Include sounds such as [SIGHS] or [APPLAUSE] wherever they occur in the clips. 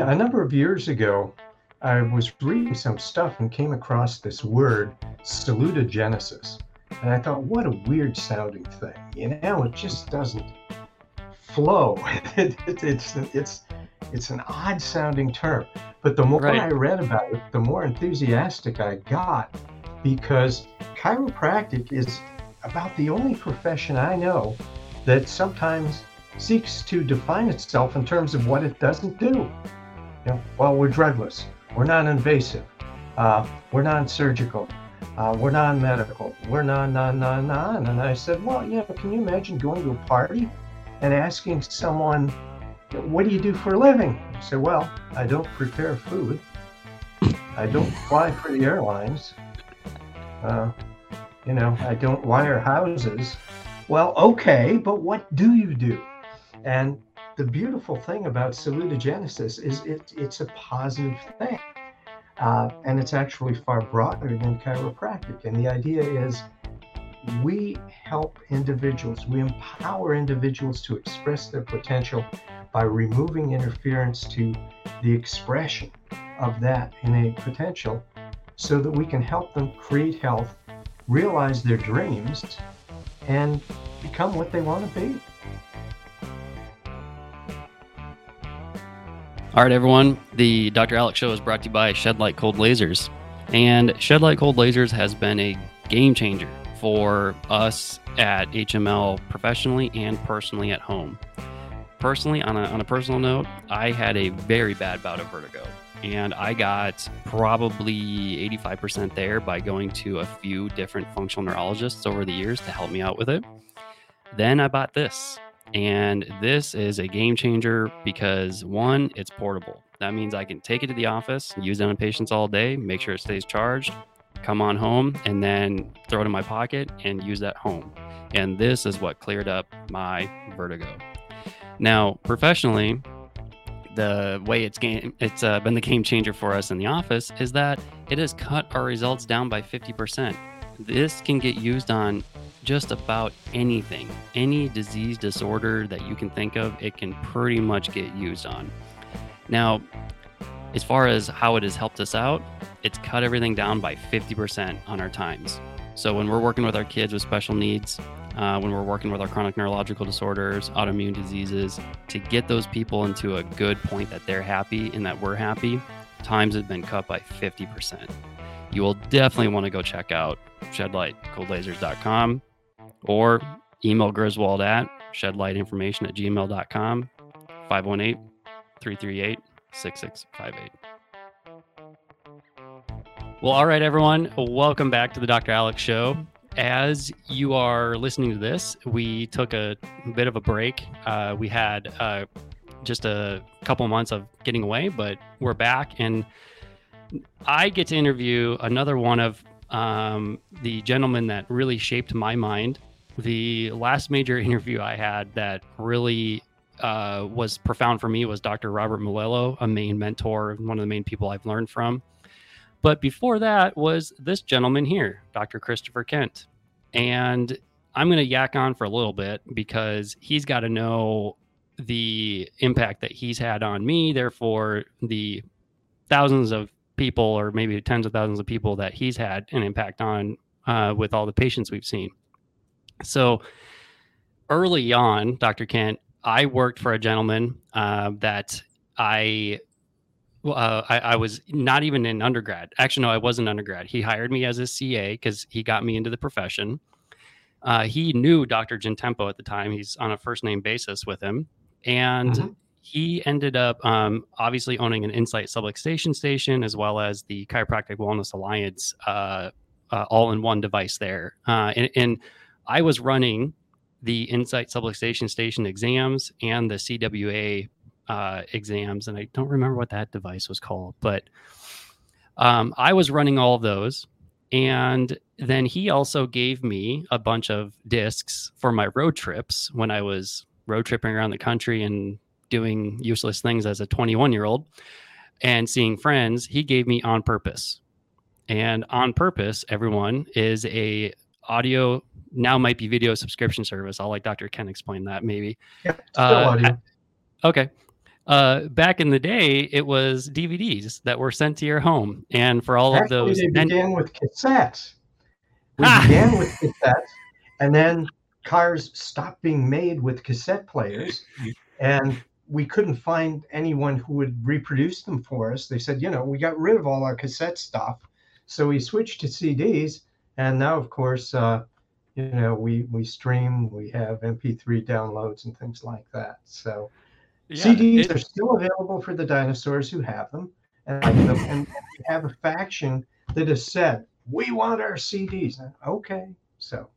A number of years ago, I was reading some stuff and came across this word, salutogenesis. And I thought, what a weird sounding thing. You know, it just doesn't flow. [LAUGHS] it, it, it's, it's, it's an odd sounding term. But the more Right. I read about it, the more enthusiastic I got because chiropractic is about the only profession I know that sometimes seeks to define itself in terms of what it doesn't do. You know, well, we're drugless, we're non-invasive, uh, we're non-surgical, uh, we're non-medical, we're non, non, non, non. And I said, well, you know, can you imagine going to a party and asking someone, what do you do for a living? I said, well, I don't prepare food. I don't [LAUGHS] fly for the airlines. Uh, you know, I don't wire houses. Well, okay, but what do you do? And the beautiful thing about salutogenesis is it, it's a positive thing. Uh, and it's actually far broader than chiropractic. And the idea is we help individuals, we empower individuals to express their potential by removing interference to the expression of that innate potential so that we can help them create health, realize their dreams, and become what they want to be. All right, everyone. The Dr. Alex Show is brought to you by Shed Light Cold Lasers. And Shed Light Cold Lasers has been a game changer for us at HML professionally and personally at home. Personally, on a, on a personal note, I had a very bad bout of vertigo. And I got probably 85% there by going to a few different functional neurologists over the years to help me out with it. Then I bought this. And this is a game changer because one, it's portable. That means I can take it to the office, use it on patients all day, make sure it stays charged, come on home, and then throw it in my pocket and use that at home. And this is what cleared up my vertigo. Now, professionally, the way it's game it's uh, been the game changer for us in the office is that it has cut our results down by 50%. This can get used on just about anything, any disease disorder that you can think of, it can pretty much get used on. Now, as far as how it has helped us out, it's cut everything down by 50% on our times. So when we're working with our kids with special needs, uh, when we're working with our chronic neurological disorders, autoimmune diseases, to get those people into a good point that they're happy and that we're happy, times have been cut by 50%. You will definitely want to go check out shedlightcoldlasers.com or email Griswold at shedlightinformation at gmail.com 518 338 6658. Well, all right, everyone. Welcome back to the Dr. Alex Show. As you are listening to this, we took a bit of a break. Uh, we had uh, just a couple months of getting away, but we're back, and I get to interview another one of um, the gentlemen that really shaped my mind. The last major [LAUGHS] interview I had that really uh, was profound for me was Dr. Robert Melillo, a main mentor, one of the main people I've learned from. But before that was this gentleman here, Dr. Christopher Kent. And I'm going to yak on for a little bit because he's got to know the impact that he's had on me, therefore, the thousands of people, or maybe tens of thousands of people that he's had an impact on uh, with all the patients we've seen. So early on, Dr. Kent, I worked for a gentleman uh, that I uh, I, I was not even in undergrad. Actually, no, I wasn't undergrad. He hired me as a CA because he got me into the profession. Uh, he knew Dr. Gentempo at the time. He's on a first name basis with him. And Mhm. he ended up um, obviously owning an Insight subluxation station as well as the Chiropractic Wellness Alliance uh, uh, all in one device there. Uh, and, and I was running the Insight subluxation station exams and the CWA uh, exams, and I don't remember what that device was called, but um, I was running all of those. And then he also gave me a bunch of discs for my road trips when I was road tripping around the country and doing useless things as a 21 year old and seeing friends. He gave me on purpose. And on purpose, everyone is a audio now might be video subscription service. I'll let Dr. Ken explain that maybe. Yeah, still uh, audio. Okay. Uh, back in the day, it was DVDs that were sent to your home, and for all Actually, of those, they began with cassettes. [LAUGHS] We ah! began with cassettes, and then cars stopped being made with cassette players, and we couldn't find anyone who would reproduce them for us. They said, you know, we got rid of all our cassette stuff, so we switched to CDs, and now, of course, uh, you know, we we stream, we have MP3 downloads and things like that. So yeah, CDs it, are still available for the dinosaurs who have them, and, and we have a faction that has said we want our CDs. Okay, so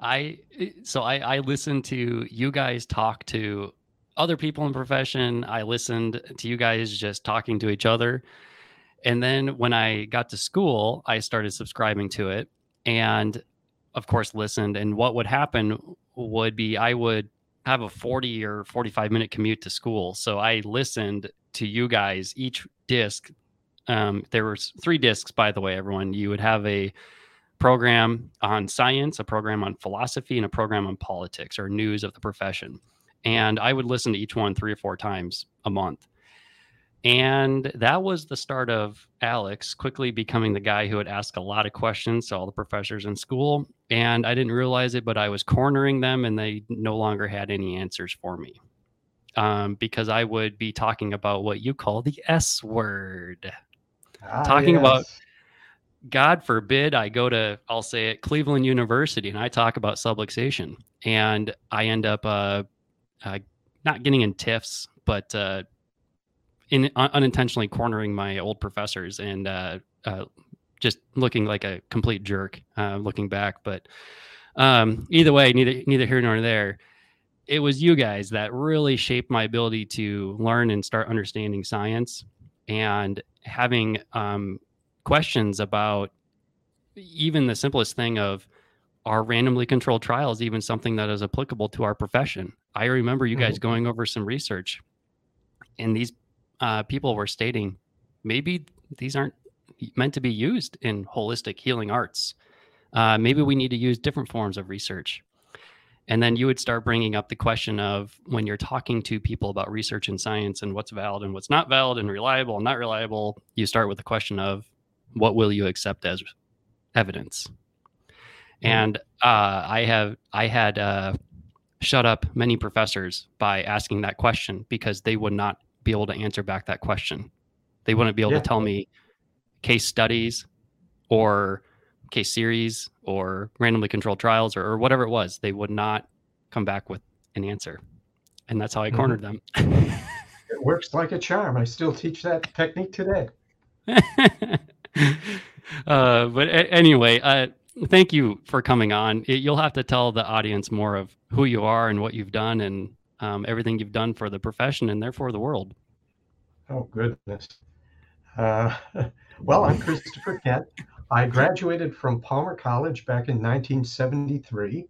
I so I I listened to you guys talk to other people in profession. I listened to you guys just talking to each other. And then when I got to school, I started subscribing to it and of course listened and what would happen would be I would have a 40 or 45 minute commute to school. So I listened to you guys each disc. Um, there were three discs, by the way, everyone. You would have a program on science, a program on philosophy, and a program on politics or news of the profession. And I would listen to each one three or four times a month. And that was the start of Alex quickly becoming the guy who would ask a lot of questions to all the professors in school. And I didn't realize it, but I was cornering them and they no longer had any answers for me um, because I would be talking about what you call the S word. Ah, talking yes. about, God forbid, I go to, I'll say it, Cleveland University and I talk about subluxation. And I end up uh, uh, not getting in tiffs, but uh, in unintentionally cornering my old professors and uh, uh, just looking like a complete jerk uh, looking back. But um, either way, neither neither here nor there. It was you guys that really shaped my ability to learn and start understanding science and having um, questions about even the simplest thing of are randomly controlled trials even something that is applicable to our profession? I remember you guys mm-hmm. going over some research and these uh, people were stating maybe these aren't meant to be used in holistic healing arts. Uh, maybe we need to use different forms of research. And then you would start bringing up the question of when you're talking to people about research and science and what's valid and what's not valid and reliable and not reliable, you start with the question of what will you accept as evidence? Mm-hmm. And uh, I have I had uh, shut up many professors by asking that question because they would not be able to answer back that question. They wouldn't be able yeah. to tell me case studies or case series or randomly controlled trials or, or, whatever it was. They would not come back with an answer. And that's how I cornered mm-hmm. them. it works like a charm. I still teach that technique today. [LAUGHS] uh, but a- anyway, uh, thank you for coming on. It, you'll have to tell the audience more of who you are and what you've done and um, everything you've done for the profession and therefore the world. Oh, goodness. Uh, [LAUGHS] well, I'm Christopher Kent. I graduated from Palmer College back in 1973.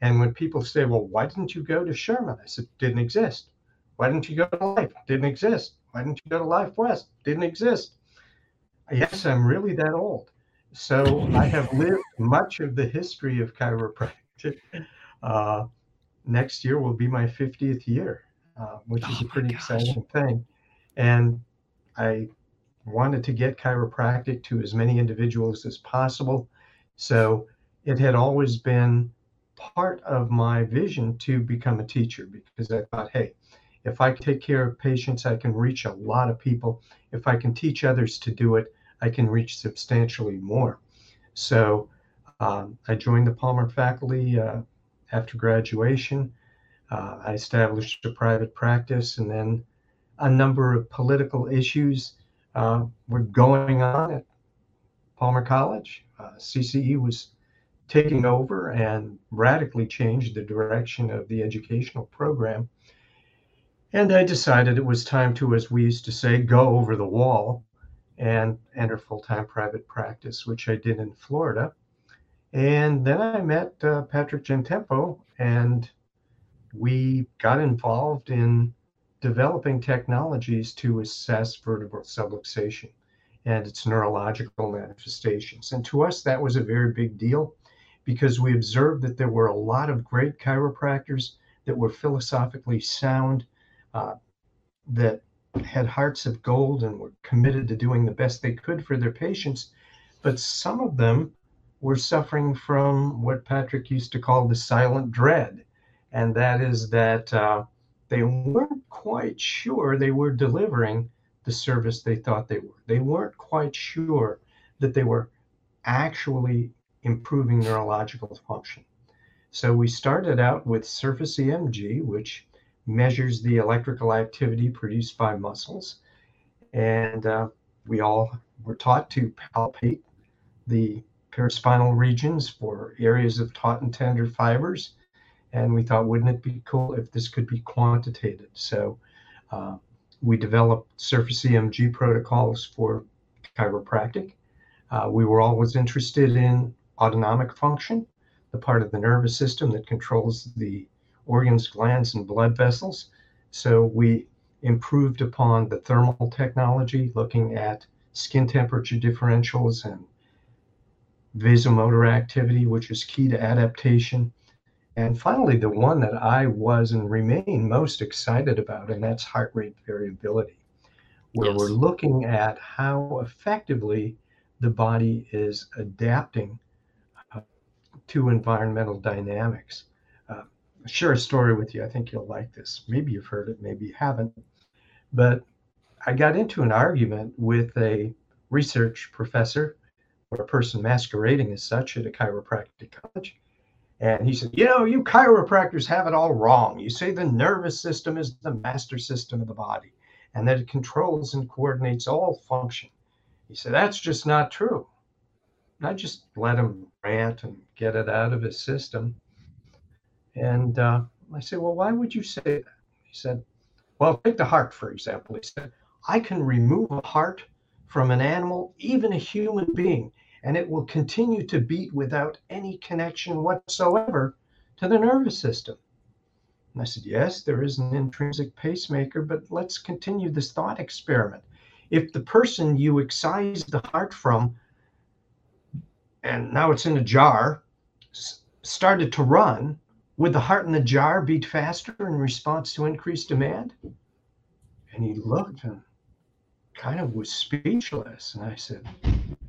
And when people say, well, why didn't you go to Sherman? I said, didn't exist. Why didn't you go to Life? Didn't exist. Why didn't you go to Life West? Didn't exist. Yes, I'm really that old. So I have lived much of the history of chiropractic. Uh, next year will be my 50th year, uh, which is oh a pretty gosh. exciting thing. And I wanted to get chiropractic to as many individuals as possible. So it had always been part of my vision to become a teacher because I thought, hey, if I take care of patients, I can reach a lot of people. If I can teach others to do it, I can reach substantially more. So um, I joined the Palmer faculty uh, after graduation. Uh, I established a private practice, and then a number of political issues uh, were going on at Palmer College. Uh, CCE was taking over and radically changed the direction of the educational program. And I decided it was time to, as we used to say, go over the wall and enter full time private practice, which I did in Florida. And then I met uh, Patrick Gentempo, and we got involved in developing technologies to assess vertebral subluxation and its neurological manifestations. And to us, that was a very big deal because we observed that there were a lot of great chiropractors that were philosophically sound, uh, that had hearts of gold and were committed to doing the best they could for their patients. But some of them were suffering from what Patrick used to call the silent dread. And that is that uh, they weren't quite sure they were delivering the service they thought they were. They weren't quite sure that they were actually improving neurological function. So we started out with surface EMG, which measures the electrical activity produced by muscles. And uh, we all were taught to palpate the paraspinal regions for areas of taut and tender fibers. And we thought, wouldn't it be cool if this could be quantitated? So uh, we developed surface EMG protocols for chiropractic. Uh, we were always interested in autonomic function, the part of the nervous system that controls the organs, glands, and blood vessels. So we improved upon the thermal technology, looking at skin temperature differentials and vasomotor activity, which is key to adaptation. And finally, the one that I was and remain most excited about, and that's heart rate variability, where yes. we're looking at how effectively the body is adapting uh, to environmental dynamics. Uh, share a story with you. I think you'll like this. Maybe you've heard it, maybe you haven't. But I got into an argument with a research professor or a person masquerading as such at a chiropractic college. And he said, You know, you chiropractors have it all wrong. You say the nervous system is the master system of the body and that it controls and coordinates all function. He said, That's just not true. I just let him rant and get it out of his system. And uh, I said, Well, why would you say that? He said, Well, take the heart, for example. He said, I can remove a heart from an animal, even a human being, and it will continue to beat without any connection whatsoever to the nervous system. And I said, Yes, there is an intrinsic pacemaker, but let's continue this thought experiment. If the person you excised the heart from, and now it's in a jar, started to run, would the heart in the jar beat faster in response to increased demand? And he looked and kind of was speechless. And I said,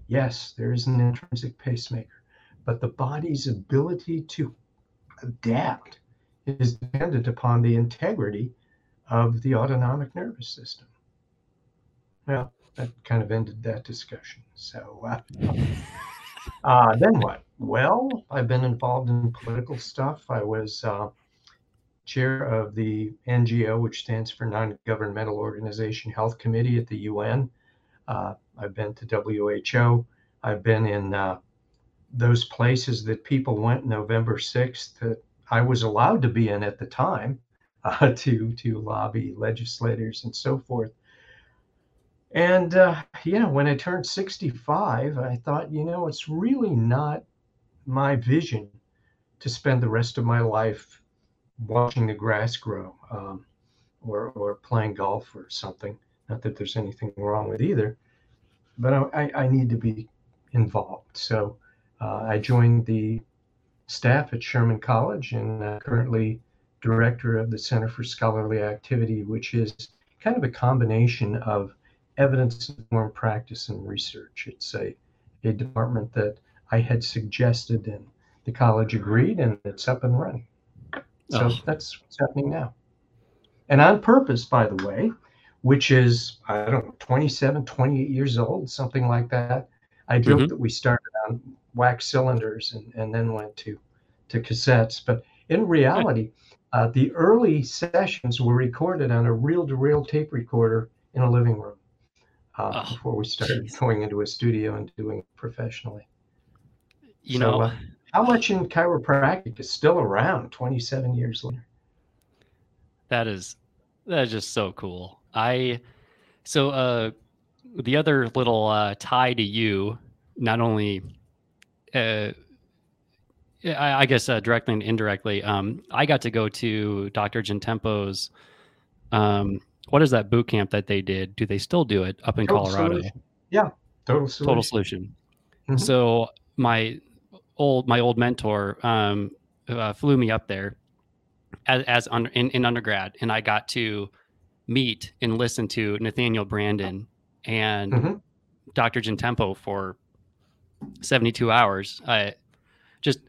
Yes, there is an intrinsic pacemaker, but the body's ability to adapt is dependent upon the integrity of the autonomic nervous system. Well, that kind of ended that discussion. So, uh, [LAUGHS] uh, then what? Well, I've been involved in political stuff. I was uh, chair of the NGO, which stands for Non Governmental Organization Health Committee at the UN. I've been to WHO. I've been in uh, those places that people went November 6th that I was allowed to be in at the time [LAUGHS] uh, to, to lobby legislators and so forth. And, uh, you know, when I turned 65, I thought, you know, it's really not my vision to spend the rest of my life watching the grass grow um, or, or playing golf or something. Not that there's anything wrong with either but I, I need to be involved. So uh, I joined the staff at Sherman College and uh, currently director of the Center for Scholarly Activity, which is kind of a combination of evidence informed practice and research. It's a, a department that I had suggested and the college agreed, and it's up and running. So oh. that's what's happening now. And on purpose, by the way, which is, I don't know, 27, 28 years old, something like that. I joked mm-hmm. that we started on wax cylinders and, and then went to, to cassettes. But in reality, uh, the early sessions were recorded on a reel to reel tape recorder in a living room uh, oh, before we started geez. going into a studio and doing it professionally. You so, know, uh, how much in chiropractic is still around 27 years later? That is that is just so cool. I so uh the other little uh tie to you, not only uh I, I guess uh, directly and indirectly, um, I got to go to Dr. Gentempo's um what is that boot camp that they did? Do they still do it up in total Colorado? Solution. Yeah, total solution. Total solution. Mm-hmm. So my old my old mentor um, uh, flew me up there as, as under, in, in undergrad, and I got to meet and listen to Nathaniel Branden and mm-hmm. Dr. Gentempo for 72 hours. I just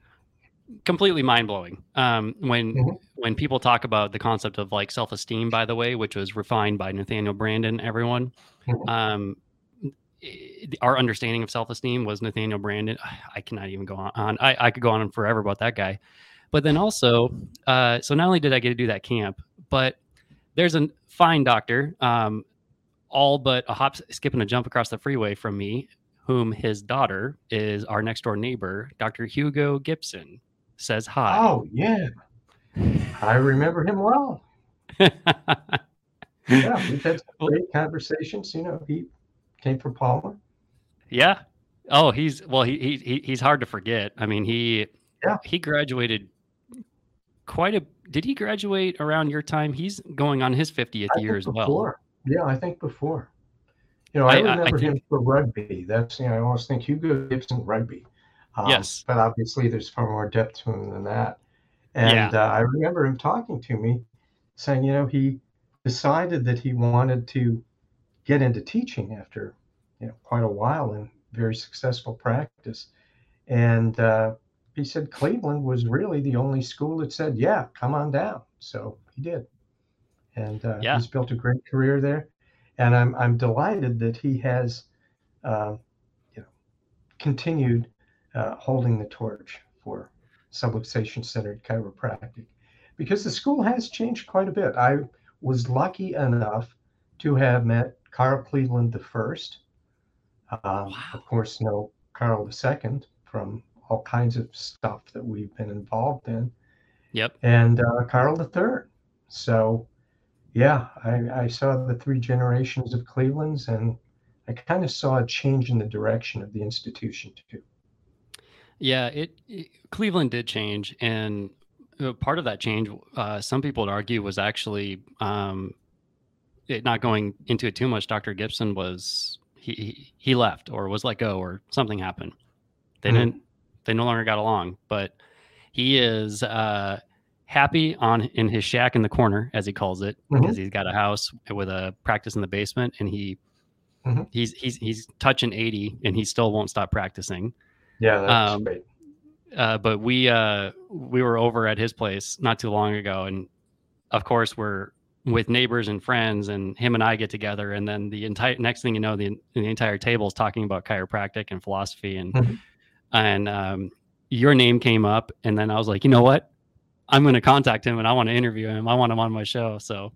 completely mind blowing. Um, when mm-hmm. when people talk about the concept of like self esteem, by the way, which was refined by Nathaniel Branden, everyone, mm-hmm. um, our understanding of self esteem was Nathaniel Branden. [SIGHS] I cannot even go on. I, I could go on forever about that guy. But then also, uh, so not only did I get to do that camp, but there's a fine doctor, um, all but a hop, skip, and a jump across the freeway from me, whom his daughter is our next door neighbor, Dr. Hugo Gibson, says hi. Oh, yeah. I remember him well. [LAUGHS] yeah, we've had some great conversations. You know, he came from Palmer. Yeah. Oh, he's well. He he he's hard to forget. I mean, he yeah he graduated quite a. Did he graduate around your time? He's going on his fiftieth year as before. well. Yeah, I think before. You know, I, I remember I, I him for rugby. That's you know, I always think Hugo Gibson rugby. Um, yes, but obviously there's far more depth to him than that. And yeah. uh, I remember him talking to me, saying, you know, he decided that he wanted to get into teaching after you know quite a while in very successful practice. And uh, he said Cleveland was really the only school that said, "Yeah, come on down." So he did, and uh, yeah. he's built a great career there. And I'm I'm delighted that he has, uh, you know, continued uh, holding the torch for subluxation centered chiropractic, because the school has changed quite a bit. I was lucky enough to have met Carl Cleveland the first. Um, wow. Of course, no Carl the second from all kinds of stuff that we've been involved in. Yep. And uh, Carl the third. So, yeah, I, I saw the three generations of Cleveland's, and I kind of saw a change in the direction of the institution too. Yeah, it, it Cleveland did change, and part of that change, uh, some people would argue, was actually um, it, not going into it too much, Dr. Gibson was he he left or was let go or something happened. They mm-hmm. didn't they no longer got along, but he is uh, happy on in his shack in the corner as he calls it mm-hmm. because he's got a house with a practice in the basement and he mm-hmm. he's he's he's touching 80 and he still won't stop practicing. Yeah, that's um, great. Uh, but we uh, we were over at his place not too long ago, and of course we're with neighbors and friends and him and I get together and then the entire next thing you know the, the entire table is talking about chiropractic and philosophy and mm-hmm. And um, your name came up and then I was like you know what? I'm going to contact him and I want to interview him. I want him on my show. So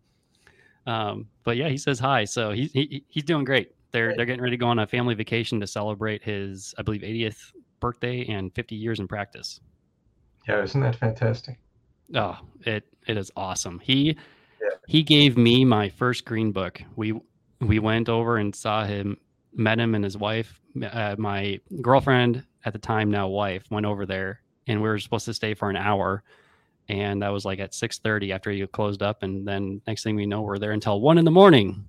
um, but yeah he says hi. So he's he, he's doing great. They're they're getting ready to go on a family vacation to celebrate his I believe 80th birthday and 50 years in practice. Yeah isn't that fantastic? Oh it it is awesome. He he gave me my first green book. We we went over and saw him, met him and his wife. Uh, my girlfriend at the time, now wife, went over there, and we were supposed to stay for an hour. And that was like at six thirty after you closed up, and then next thing we know, we're there until one in the morning,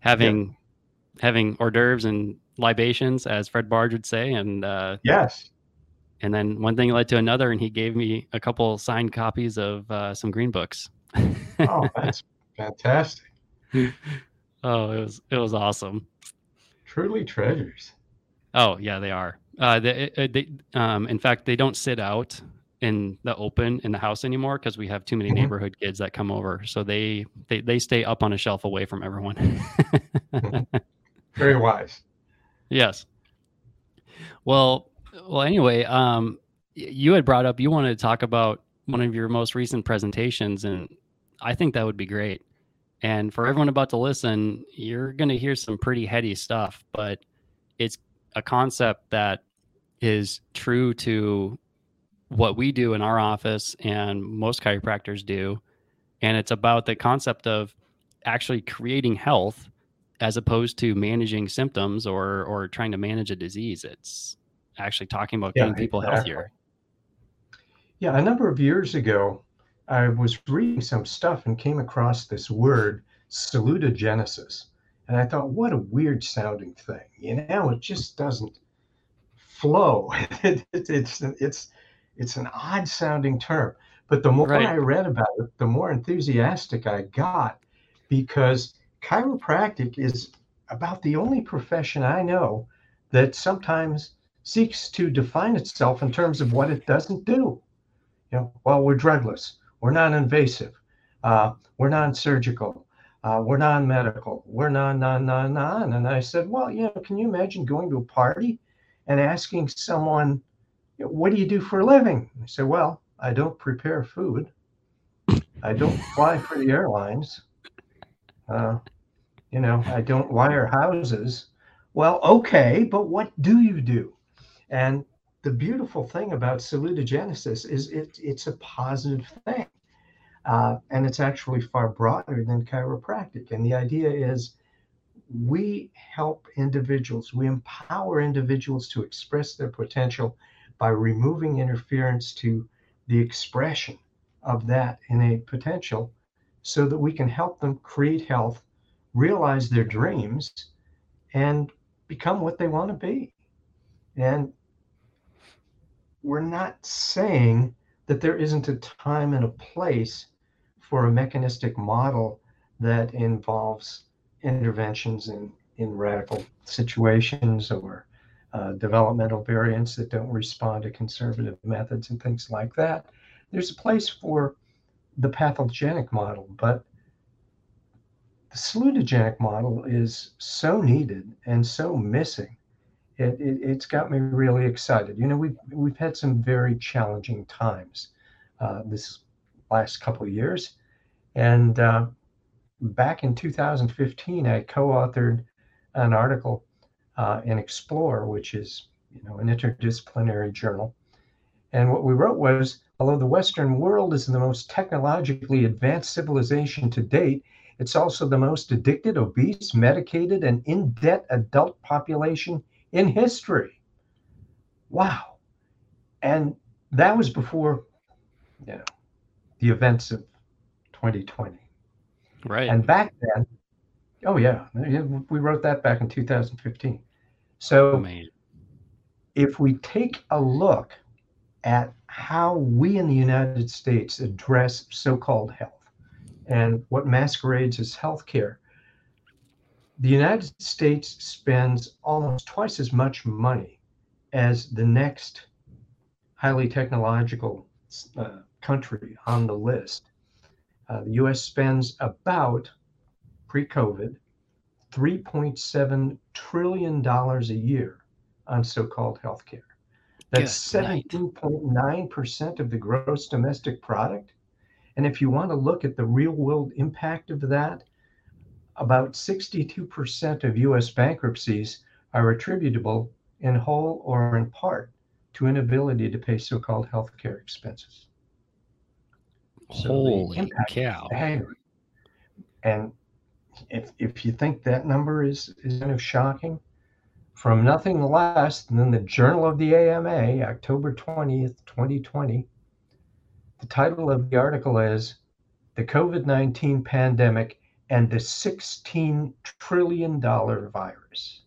having yeah. having hors d'oeuvres and libations, as Fred Barge would say. And uh, yes, and then one thing led to another, and he gave me a couple signed copies of uh, some green books oh, [LAUGHS] that's fantastic. Oh, it was it was awesome. Truly treasures. Oh yeah, they are. Uh, they, they um, in fact, they don't sit out in the open in the house anymore because we have too many mm-hmm. neighborhood kids that come over. So they they they stay up on a shelf away from everyone. Very wise. [LAUGHS] Yes. Well, well. Anyway, um, you had brought up you wanted to talk about one of your most recent presentations, and I think that would be great. And for everyone about to listen, you're going to hear some pretty heady stuff, but it's a concept that is true to what we do in our office and most chiropractors do. And it's about the concept of actually creating health as opposed to managing symptoms or or trying to manage a disease. It's actually talking about yeah, getting people exactly. healthier. Yeah, a number of years ago, I was reading some stuff and came across this word, salutogenesis. And I thought, what a weird sounding thing. You know, it just doesn't flow. [LAUGHS] it, it, it's it's it's an odd sounding term, but the more Right. I read about it, the more enthusiastic I got because chiropractic is about the only profession I know that sometimes seeks to define itself in terms of what it doesn't do. You know, well, we're drugless, we're non-invasive, uh, we're non-surgical, uh, we're non-medical, we're non, non, non, non. And I said, well, you know, can you imagine going to a party and asking someone, what do you do for a living? I said, well, I don't prepare food. I don't [LAUGHS] fly for the airlines. Uh, you know, I don't wire houses. Well, okay, but what do you do? And the beautiful thing about salutogenesis is it, it's a positive thing. Uh, and it's actually far broader than chiropractic. And the idea is we help individuals, we empower individuals to express their potential by removing interference to the expression of that innate potential so that we can help them create health, realize their dreams, and become what they want to be. And we're not saying that there isn't a time and a place for a mechanistic model that involves interventions in, in radical situations or uh, developmental variants that don't respond to conservative methods and things like that. There's a place for the pathogenic model, but the salutogenic model is so needed and so missing. It, it, it's got me really excited. You know, we've, we've had some very challenging times uh, this last couple years. And uh, back in 2015, I co-authored an article uh, in Explore, which is you know an interdisciplinary journal. And what we wrote was, although the Western world is the most technologically advanced civilization to date, it's also the most addicted, obese, medicated, and in debt adult population in history. Wow. And that was before, you know, the events of 2020. Right. And back then, oh yeah, we wrote that back in 2015. So if we take a look at how we in the United States address so-called health and what masquerades as healthcare, the United States spends almost twice as much money as the next highly technological uh, country on the list. Uh, the US spends about pre COVID $3.7 trillion a year on so called healthcare. That's 17.9% of the gross domestic product. And if you want to look at the real world impact of that, about 62% of US bankruptcies are attributable in whole or in part to inability to pay so called healthcare expenses. So the Holy cow. And if, if you think that number is, is kind of shocking, from nothing less than the Journal of the AMA, October 20th, 2020, the title of the article is The COVID 19 Pandemic and the $16 Trillion Virus.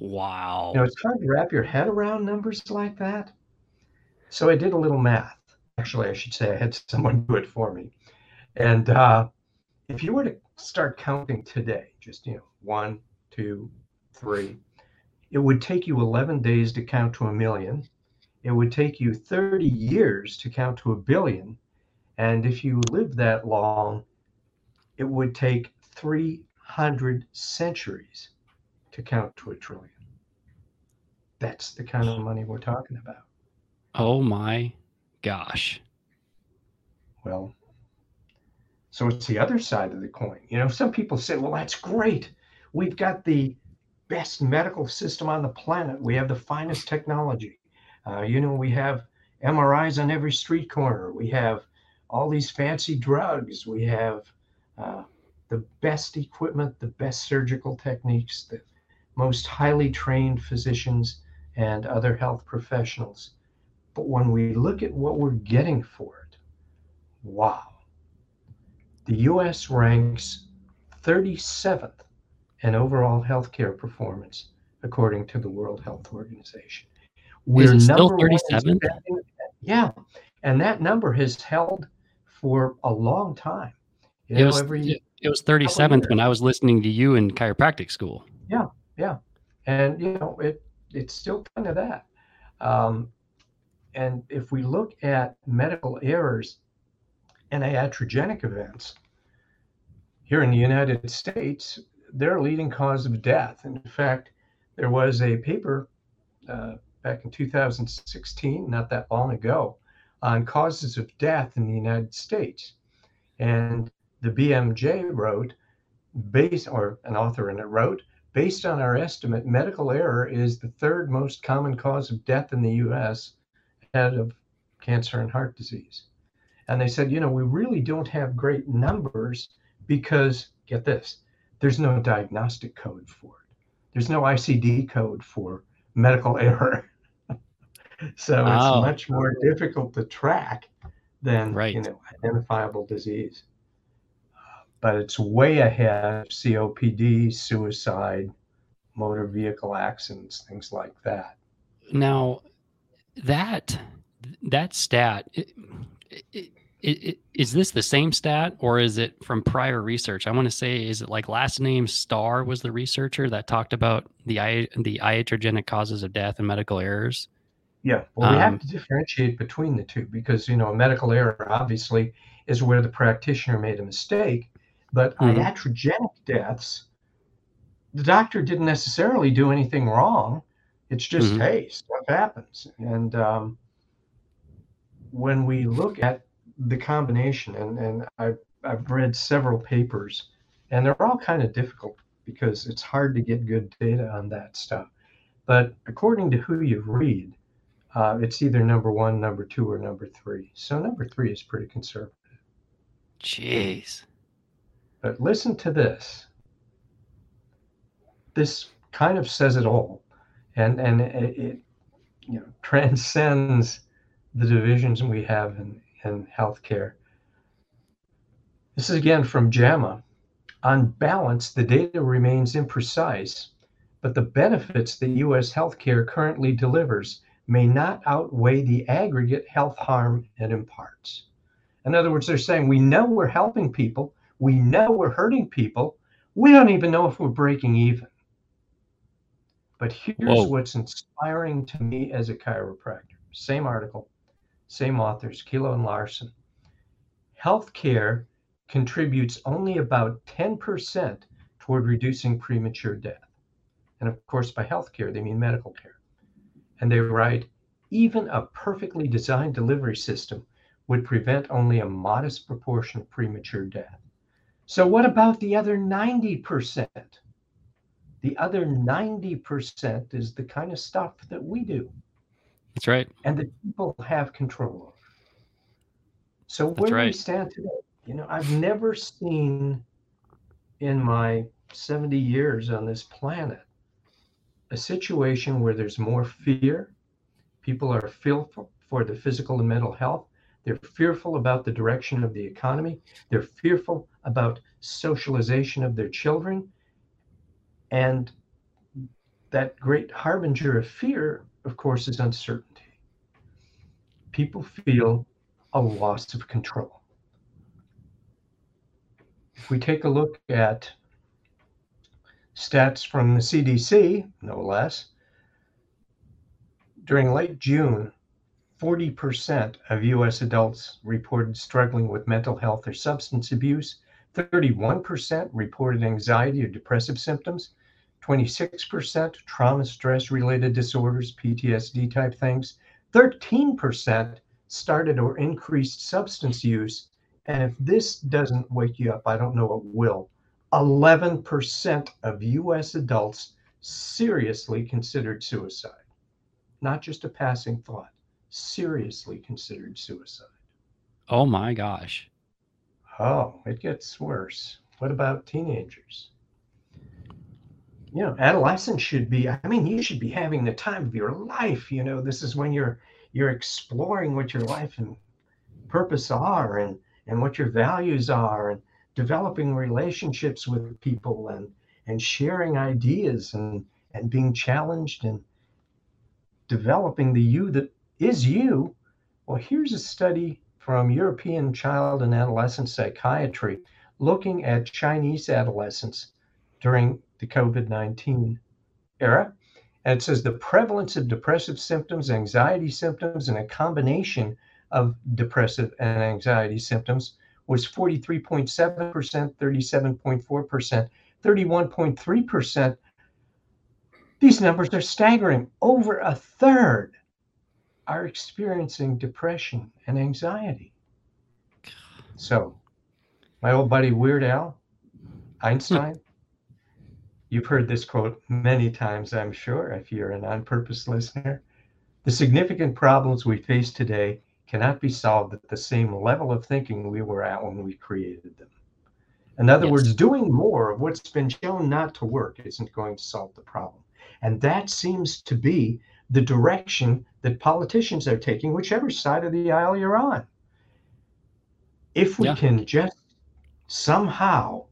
Wow. You know, it's hard to wrap your head around numbers like that. So I did a little math. Actually, I should say I had someone do it for me. And uh, if you were to start counting today, just, you know, one, two, three, it would take you 11 days to count to a million. It would take you 30 years to count to a billion. And if you live that long, it would take 300 centuries to count to a trillion. That's the kind of money we're talking about. oh my gosh. Well, so it's the other side of the coin. You know, some people say, well, that's great. We've got the best medical system on the planet. We have the finest technology. Uh, you know, we have MRIs on every street corner. We have all these fancy drugs. We have uh, the best equipment, the best surgical techniques, the most highly trained physicians and other health professionals. But when we look at what we're getting for it, wow. The US ranks 37th in overall healthcare performance, according to the World Health Organization. We're still 37? Yeah. And that number has held for a long time. You know, it was every, it was 37th when I was listening to you in chiropractic school. Yeah, yeah, and you know it it's still kind of that. Um, and if we look at medical errors and iatrogenic events here in the United States, they're a leading cause of death. In fact, there was a paper uh, back in 2016, not that long ago, on causes of death in the United States. And the BMJ wrote, based, or an author in it wrote, based on our estimate, medical error is the third most common cause of death in the US ahead of cancer and heart disease. And they said, you know, we really don't have great numbers because, get this, there's no diagnostic code for it. There's no ICD code for medical error. [LAUGHS] so oh. it's much more difficult to track than right. you know identifiable disease. but it's way ahead of COPD, suicide, motor vehicle accidents, things like that. Now, that that stat it, it, it, is this the same stat or is it from prior research? I want to say, is it like last name Star was the researcher that talked about the the iatrogenic causes of death and medical errors? Yeah, well, we have um, to differentiate between the two because you know a medical error obviously is where the practitioner made a mistake, but mm-hmm. iatrogenic deaths, the doctor didn't necessarily do anything wrong. It's just mm-hmm. hey, stuff happens, and um, when we look at the combination, and, and I've, I've read several papers, and they're all kind of difficult because it's hard to get good data on that stuff. But according to who you read, uh, it's either number one, number two, or number three. So number three is pretty conservative. Jeez. But listen to this. This kind of says it all, and and it, it you know transcends the divisions we have in and healthcare. This is again from JAMA. On balance, the data remains imprecise, but the benefits that U.S. healthcare currently delivers may not outweigh the aggregate health harm it imparts. In other words, they're saying we know we're helping people, we know we're hurting people, we don't even know if we're breaking even. But here's Whoa. what's inspiring to me as a chiropractor. Same article same authors, Kilo and Larson. Healthcare contributes only about 10% toward reducing premature death. And of course, by healthcare, they mean medical care. And they write even a perfectly designed delivery system would prevent only a modest proportion of premature death. So, what about the other 90%? The other 90% is the kind of stuff that we do. That's right. And the people have control over. So where do we stand today? You know, I've never seen in my 70 years on this planet a situation where there's more fear. People are fearful for the physical and mental health. They're fearful about the direction of the economy. They're fearful about socialization of their children. And that great harbinger of fear of course, is uncertainty. People feel a loss of control. If we take a look at stats from the CDC, no less, during late June, 40% of US adults reported struggling with mental health or substance abuse. 31% reported anxiety or depressive symptoms. 26% trauma stress related disorders, PTSD type things. 13% started or increased substance use. And if this doesn't wake you up, I don't know what will. 11% of US adults seriously considered suicide. Not just a passing thought, seriously considered suicide. Oh my gosh. Oh, it gets worse. What about teenagers? You know adolescence should be i mean you should be having the time of your life you know this is when you're you're exploring what your life and purpose are and and what your values are and developing relationships with people and and sharing ideas and and being challenged and developing the you that is you? Well, here's a study from European Child and Adolescent Psychiatry looking at Chinese adolescents during the COVID 19 era. And it says the prevalence of depressive symptoms, anxiety symptoms, and a combination of depressive and anxiety symptoms was 43.7%, 37.4%, 31.3%. These numbers are staggering. Over a third are experiencing depression and anxiety. So, my old buddy Weird Al, Einstein, you've heard this quote many times, I'm sure, if you're an on purpose listener. The significant problems we face today cannot be solved at the same level of thinking we were at when we created them. In other yes. words, doing more of what's been shown not to work isn't going to solve the problem. And that seems to be the direction that politicians are taking, whichever side of the aisle you're on. If we yeah. can just somehow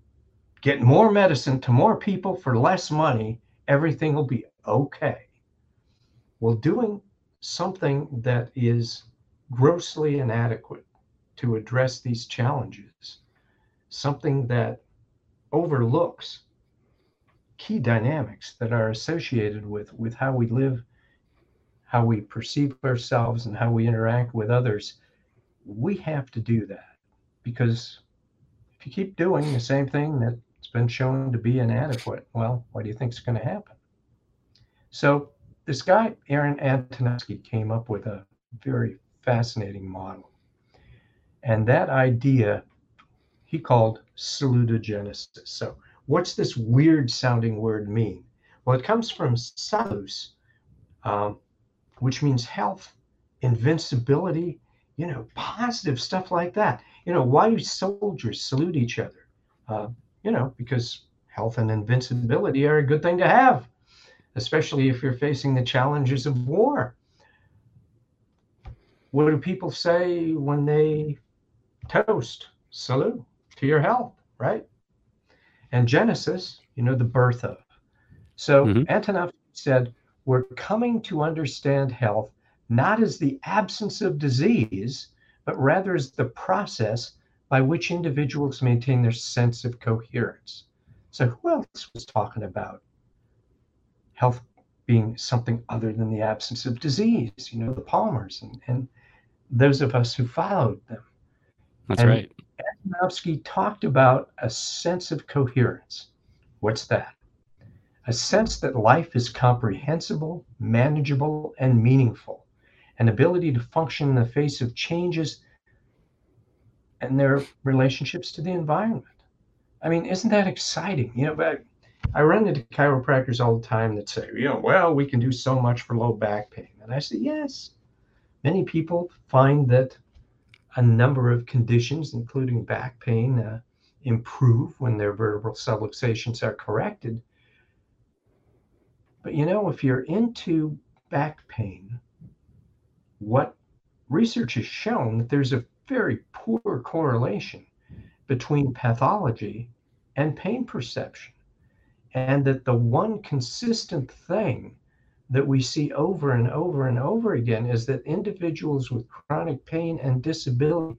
get more medicine to more people for less money, everything will be okay. Well, doing something that is grossly inadequate to address these challenges, something that overlooks key dynamics that are associated with, with how we live, how we perceive ourselves, and how we interact with others, we have to do that because if you keep doing the same thing that's been shown to be inadequate, well, what do you think is going to happen? So this guy, Aaron Antonovsky, came up with a very fascinating model. And that idea he called salutogenesis. So what's this weird sounding word mean? Well, it comes from salus, um, which means health, invincibility, you know, positive stuff like that. You know, why do soldiers salute each other? Uh, you know, because health and invincibility are a good thing to have, especially if you're facing the challenges of war. What do people say when they toast? Salute to your health, right? And Genesis, you know, the birth of. So mm-hmm. Antonov said, We're coming to understand health not as the absence of disease, but rather as the process by which individuals maintain their sense of coherence. So, who else was talking about health being something other than the absence of disease? You know, the Palmers and, and those of us who followed them. That's and right. Antonovsky talked about a sense of coherence. What's that? A sense that life is comprehensible, manageable, and meaningful, an ability to function in the face of changes and their relationships to the environment. I mean, isn't that exciting? You know, but I run into chiropractors all the time that say, you know, well, we can do so much for low back pain. And I say, yes. Many people find that a number of conditions, including back pain, uh, improve when their vertebral subluxations are corrected. But you know, if you're into back pain, what research has shown that there's a very poor correlation between pathology and pain perception. And that the one consistent thing that we see over and over and over again is that individuals with chronic pain and disability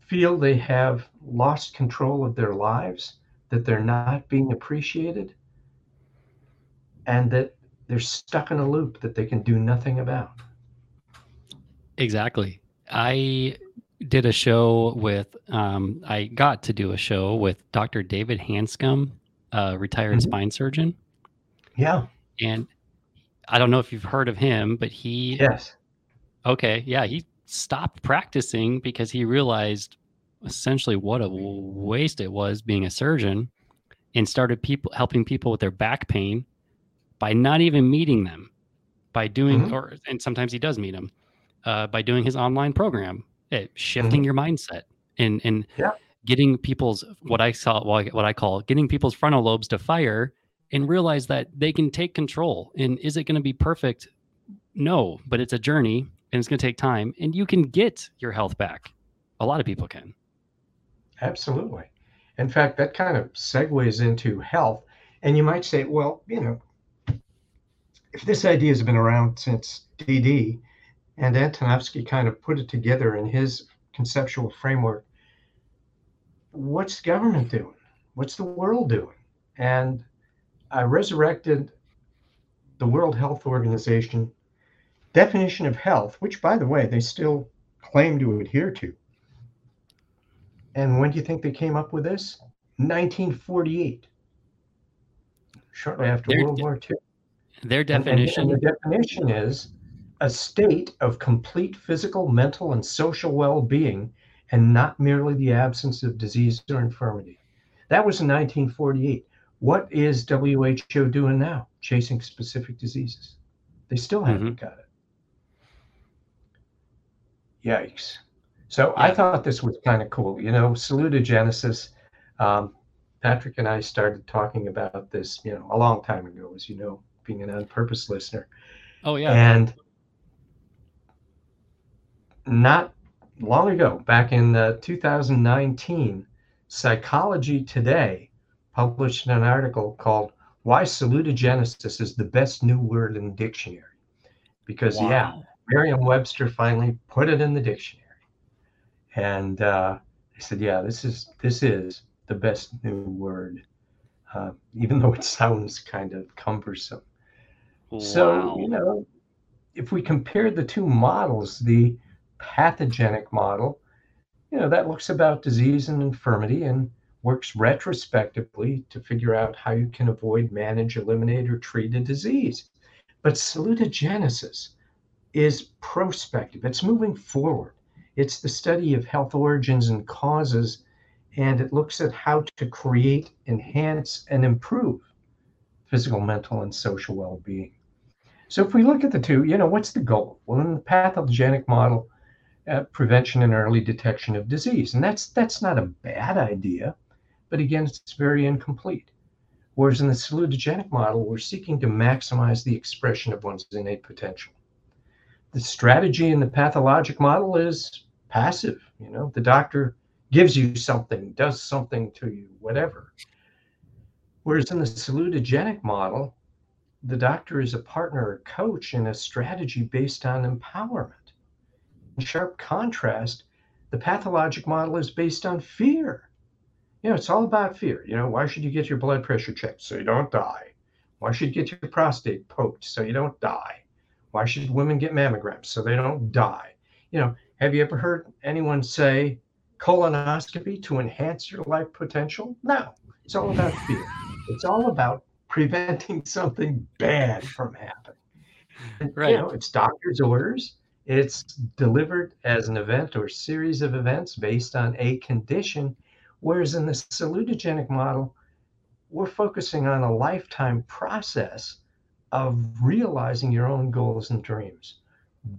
feel they have lost control of their lives, that they're not being appreciated, and that they're stuck in a loop that they can do nothing about. Exactly. I did a show with, um, I got to do a show with Dr. David Hanscom, a retired mm-hmm. spine surgeon. Yeah. And I don't know if you've heard of him, but he yes, okay, yeah, he stopped practicing because he realized essentially what a waste it was being a surgeon, and started people helping people with their back pain by not even meeting them, by doing mm-hmm. or and sometimes he does meet them uh, by doing his online program, it, shifting mm-hmm. your mindset and and yeah. getting people's what I saw what I call getting people's frontal lobes to fire and realize that they can take control. And is it going to be perfect? No, but it's a journey and it's going to take time and you can get your health back. A lot of people can. Absolutely. In fact, that kind of segues into health. And you might say, well, you know, if this idea has been around since DD, and Antonovsky kind of put it together in his conceptual framework, what's government doing? What's the world doing? And I resurrected the World Health Organization definition of health, which, by the way, they still claim to adhere to. And when do you think they came up with this? 1948, shortly after their, World War II. Their definition. And, and, and the definition is a state of complete physical, mental, and social well being, and not merely the absence of disease or infirmity. That was in 1948. What is WHO doing now? Chasing specific diseases. They still haven't mm-hmm. got it. Yikes. So yeah. I thought this was kind of cool. You know, salutogenesis. Um, Patrick and I started talking about this, you know, a long time ago, as you know, being an on purpose listener. Oh, yeah. And not long ago, back in uh, 2019, Psychology Today published an article called Why Salutogenesis is the Best New Word in the Dictionary. Because, wow. yeah, Merriam Webster finally put it in the dictionary. And uh, I said, yeah, this is this is the best new word, uh, even though it [LAUGHS] sounds kind of cumbersome. Wow. So, you know, if we compare the two models, the pathogenic model, you know, that looks about disease and infirmity and works retrospectively to figure out how you can avoid, manage, eliminate, or treat a disease. But salutogenesis is prospective, it's moving forward. It's the study of health origins and causes, and it looks at how to create, enhance, and improve physical, mental, and social well being. So, if we look at the two, you know, what's the goal? Well, in the pathogenic model, uh, prevention and early detection of disease, and that's that's not a bad idea, but again, it's very incomplete. Whereas in the salutogenic model, we're seeking to maximize the expression of one's innate potential the strategy in the pathologic model is passive. You know, the doctor gives you something, does something to you, whatever. Whereas in the salutogenic model, the doctor is a partner or coach in a strategy based on empowerment. In sharp contrast, the pathologic model is based on fear. You know, it's all about fear. You know, why should you get your blood pressure checked so you don't die? Why should you get your prostate poked so you don't die? Why should women get mammograms so they don't die? You know, have you ever heard anyone say colonoscopy to enhance your life potential? No, it's all about fear. It's all about preventing [LAUGHS] something bad from happening. And, right. You know, it's doctor's orders. It's delivered as an event or series of events based on a condition. Whereas in the salutogenic model, we're focusing on a lifetime process of realizing your own goals and dreams.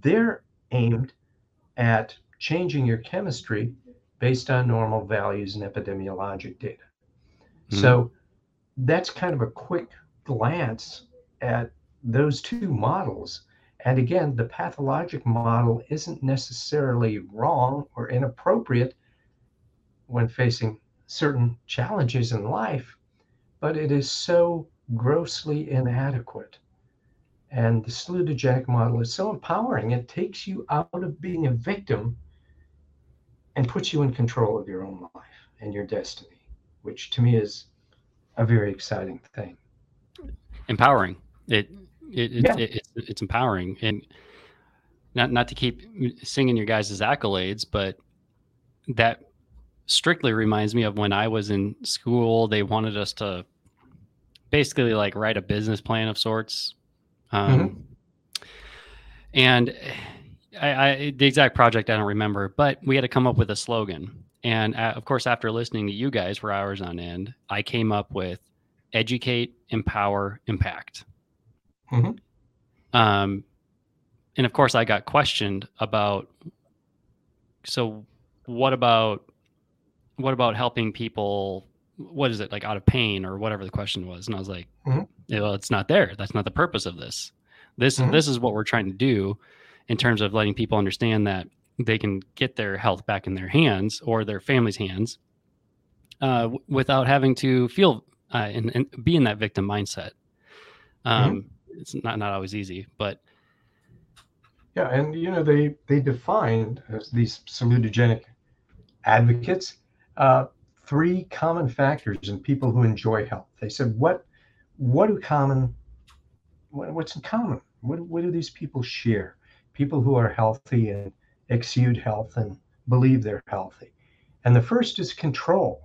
They're aimed at changing your chemistry based on normal values and epidemiologic data. Mm-hmm. So that's kind of a quick glance at those two models. And again, the pathologic model isn't necessarily wrong or inappropriate when facing certain challenges in life, but it is so grossly inadequate and the salutogenic model is so empowering. It takes you out of being a victim and puts you in control of your own life and your destiny, which to me is a very exciting thing. Empowering. It, it, it, yeah. it, it's empowering. And not, not to keep singing your guys' accolades, but that strictly reminds me of when I was in school. They wanted us to basically like write a business plan of sorts um, mm-hmm. And I, I, the exact project I don't remember, but we had to come up with a slogan. And uh, of course, after listening to you guys for hours on end, I came up with educate, empower, impact. Mm-hmm. Um, and of course, I got questioned about. So, what about what about helping people? What is it like out of pain or whatever the question was? And I was like, mm-hmm well, it's not there. That's not the purpose of this. This mm-hmm. this is what we're trying to do in terms of letting people understand that they can get their health back in their hands or their family's hands uh, w- without having to feel uh, and, and, be in that victim mindset. Um, mm-hmm. It's not not always easy, but yeah, and you know they they define as these salutogenic advocates uh, three common factors in people who enjoy health. They said what what do common what, what's in common? What what do these people share? People who are healthy and exude health and believe they're healthy. And the first is control.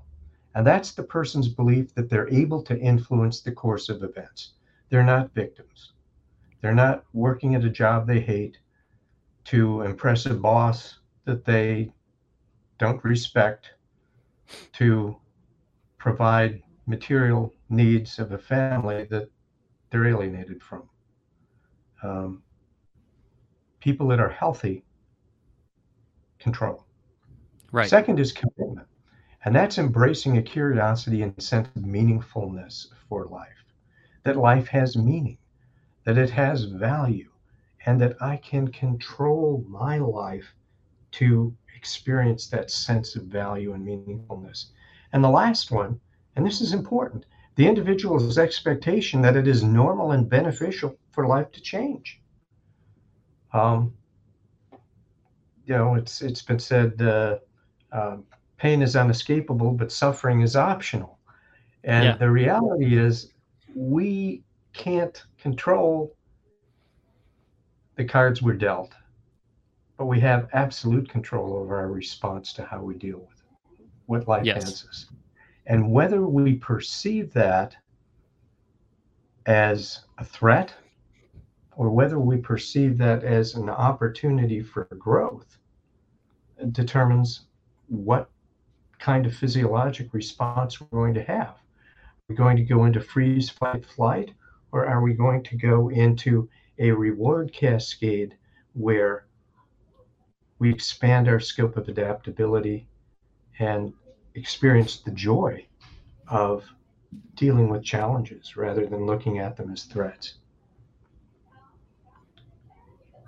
And that's the person's belief that they're able to influence the course of events. They're not victims. They're not working at a job they hate to impress a boss that they don't respect, to provide material needs of a family that they're alienated from. Um, people that are healthy control. right. Second is commitment, and that's embracing a curiosity and sense of meaningfulness for life, that life has meaning, that it has value, and that I can control my life to experience that sense of value and meaningfulness. And the last one, and this is important, the individual's expectation that it is normal and beneficial for life to change. Um, you know, it's it's been said uh, uh, pain is unescapable, but suffering is optional. And Yeah. the reality is, we can't control the cards we're dealt, but we have absolute control over our response to how we deal with it, what life Yes. hands us. And whether we perceive that as a threat or whether we perceive that as an opportunity for growth determines what kind of physiologic response we're going to have. We going to go into freeze, fight, flight, or are we going to go into a reward cascade where we expand our scope of adaptability and experience the joy of dealing with challenges rather than looking at them as threats?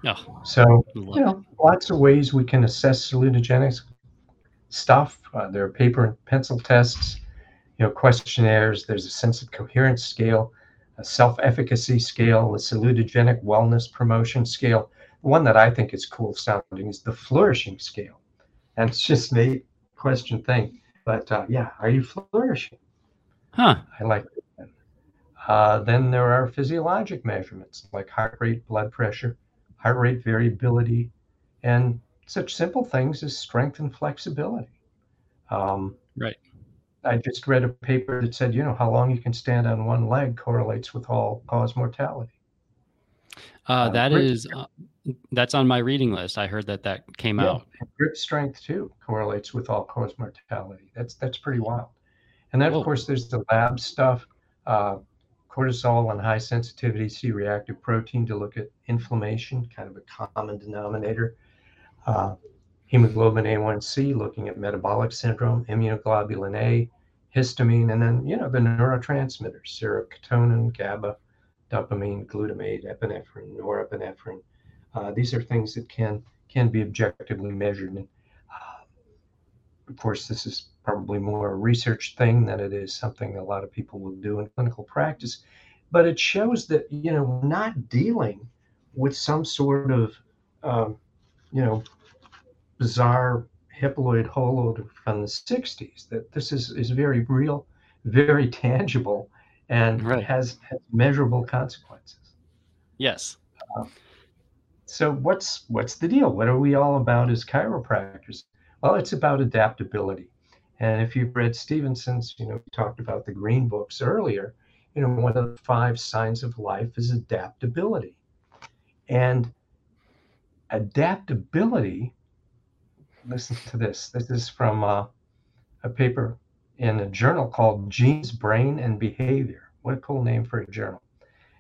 Oh, So, you know, lots of ways we can assess salutogenic stuff. Uh, there are paper and pencil tests, you know, questionnaires. There's a sense of coherence scale, a self-efficacy scale, a salutogenic wellness promotion scale. The one that I think is cool sounding is the flourishing scale, and it's just a question thing. But uh, yeah, are you flourishing? huh. I like that. Uh, then there are physiologic measurements like heart rate, blood pressure, heart rate variability, and such simple things as strength and flexibility. Um, Right. I just read a paper that said, you know, how long you can stand on one leg correlates with all cause mortality. Uh, Uh, that grip is uh, that's on my reading list. I heard that that came Yeah, out. grip strength too correlates with all cause mortality. That's that's pretty wild. And then Whoa. of course there's the lab stuff, uh, cortisol and high sensitivity C-reactive protein to look at inflammation, kind of a common denominator. Hemoglobin A1C, looking at metabolic syndrome, immunoglobulin A, histamine, and then you know the neurotransmitters, serotonin, GABA, dopamine, glutamate, epinephrine, norepinephrine. Uh, these are things that can can be objectively measured. And uh, of course, this is probably more a research thing than it is something a lot of people will do in clinical practice. But it shows that you know we're not dealing with some sort of um, you know bizarre hippolyte holoid from the 60s. That this is is very real, very tangible, and Right. has, has measurable consequences. Yes. Um, so what's what's the deal? What are we all about as chiropractors? Well, it's about adaptability. And if you've read Stephenson's, you know, we talked about the green books earlier, you know, one of the five signs of life is adaptability. And adaptability, listen to this. This is from uh, a paper in a journal called Genes, Brain, and Behavior. What a cool name for a journal.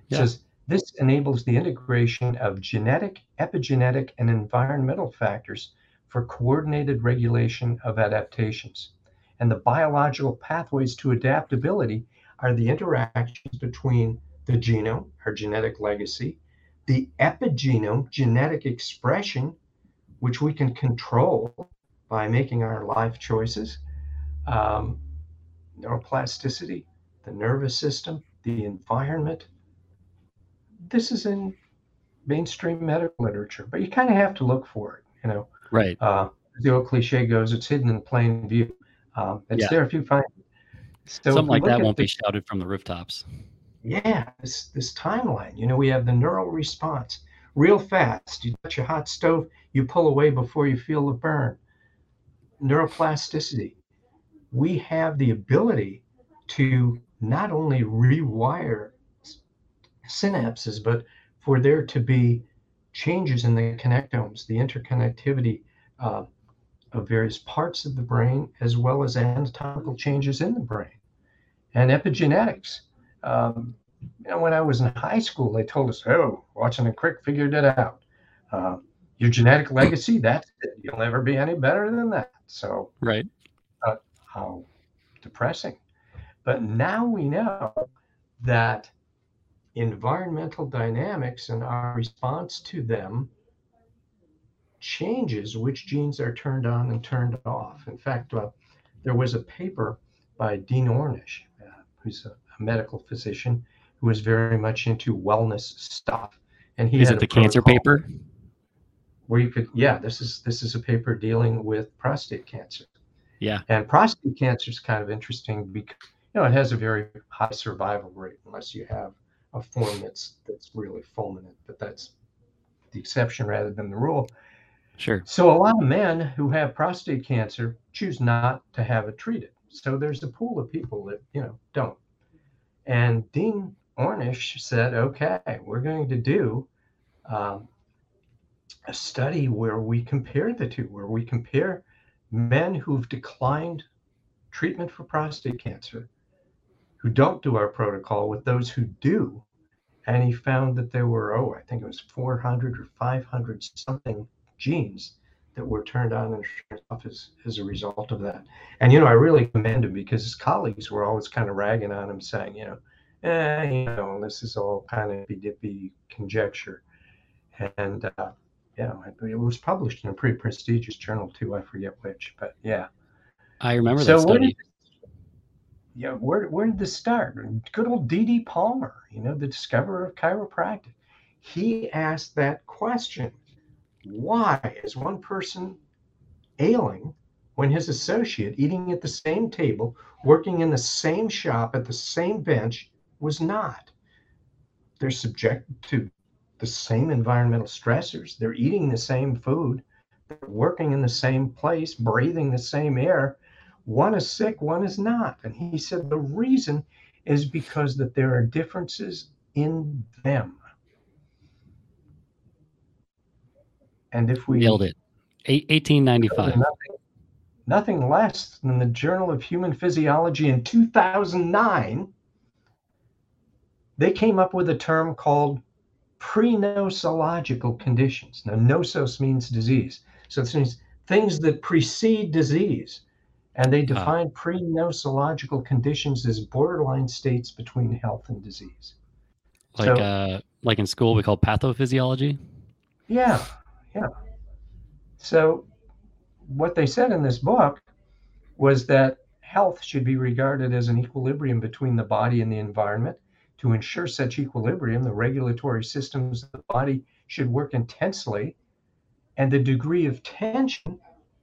It Yeah. says this enables the integration of genetic, epigenetic, and environmental factors for coordinated regulation of adaptations. And the biological pathways to adaptability are the interactions between the genome, our genetic legacy, the epigenome, genetic expression, which we can control by making our life choices, um, neuroplasticity, the nervous system, the environment, this is in mainstream medical literature, but you kind of have to look for it, you know. Right. Uh, the old cliche goes, it's hidden in plain view. Um, it's Yeah. there if you find it. So Something like that won't the- be shouted from the rooftops. yeah, this this timeline. You know, we have the neural response real fast. You touch a hot stove, you pull away before you feel the burn. Neuroplasticity. We have the ability to not only rewire synapses, but for there to be changes in the connectomes, the interconnectivity uh, of various parts of the brain, as well as anatomical changes in the brain and epigenetics. Um, you know, when I was in high school, they told us, "Oh, Watson and Crick figured it out. Uh, your genetic legacy, that's it. You'll never be any better than that." So, Right. how depressing. But now we know that environmental dynamics and our response to them changes which genes are turned on and turned off. In fact, uh, there was a paper by Dean Ornish, uh, who's a, a medical physician who was very much into wellness stuff. And he Is it the cancer paper? where you could, yeah, this is this is a paper dealing with prostate cancer. Yeah. And prostate cancer is kind of interesting because you know it has a very high survival rate unless you have a form that's that's really fulminant, but that's the exception rather than the rule. Sure. So a lot of men who have prostate cancer choose not to have it treated. So there's a pool of people that you know don't. And Dean Ornish said, "Okay, we're going to do um, a study where we compare the two, where we compare men who've declined treatment for prostate cancer, who don't do our protocol, with those who do." And he found that there were, oh, I think it was 400 or 500 something genes that were turned on and off as, as a result of that. And, you know, I really commend him because his colleagues were always kind of ragging on him, saying, you know, eh, you know, this is all kind of dippy conjecture. And, uh, know, it, was published in a pretty prestigious journal too. I forget which, but yeah. I remember So that where study. did, yeah, where, where did this start? Good old D.D. Palmer, you know, the discoverer of chiropractic. He asked that question why is one person ailing when his associate eating at the same table, working in the same shop at the same bench was not? They're subjected to the same environmental stressors, they're eating the same food, they're working in the same place, breathing the same air. One is sick, one is not. And he said the reason is because that there are differences in them. And if we Nailed it. Eight, 1895. nothing, nothing less than the Journal of Human Physiology in 2009, they came up with a term called prenosological conditions. Now, nosos means disease. So it means things that precede disease. And they define prenosological conditions as borderline states between health and disease. Like So- uh like in school we call pathophysiology. Yeah, yeah. So, what they said in this book was that health should be regarded as an equilibrium between the body and the environment. To ensure such equilibrium, the regulatory systems of the body should work intensely, and the degree of tension.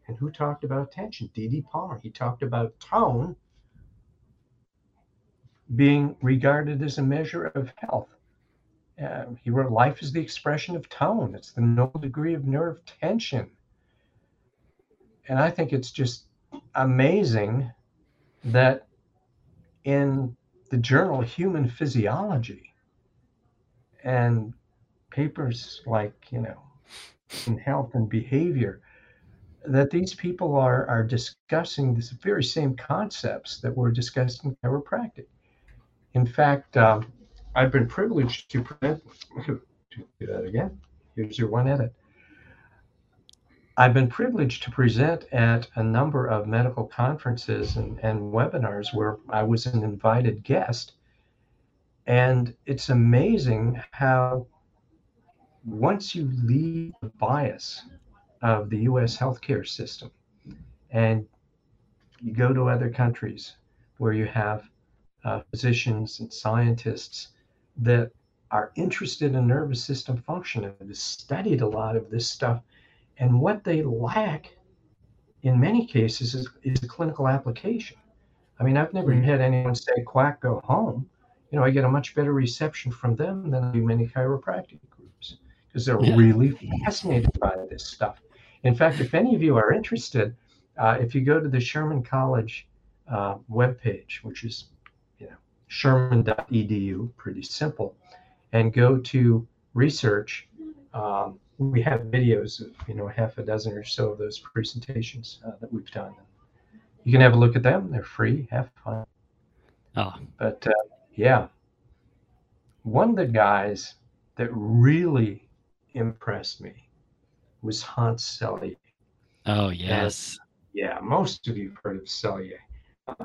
And who talked about tension? D.D. Palmer. He talked about tone being regarded as a measure of health. Uh, he wrote, Life is the expression of tone. It's the noble degree of nerve tension. And I think it's just amazing that in the journal Human Physiology and papers like, you know, in health and behavior, that these people are, are discussing this very same concepts that were discussed in chiropractic. In fact, um, I've been privileged to present. [LAUGHS] Do that again. Here's your one edit. I've been privileged to present at a number of medical conferences and, and webinars where I was an invited guest. And it's amazing how once you leave the bias of the US healthcare system and you go to other countries where you have uh, physicians and scientists that are interested in nervous system function and have studied a lot of this stuff. And what they lack in many cases is, is a clinical application. I mean, I've never had anyone say, quack, go home. You know, I get a much better reception from them than I do many chiropractic groups because they're yeah. really fascinated by this stuff. In fact, if any of you are interested, uh, if you go to the Sherman College uh, webpage, which is you know sherman.edu, pretty simple, and go to research, um, we have videos of you know half a dozen or so of those presentations uh, that we've done. You can have a look at them; they're free. Have fun. Oh, but uh, yeah, one of the guys that really impressed me was Hans Selye. Oh yes. And, yeah, most of you've heard of Selye.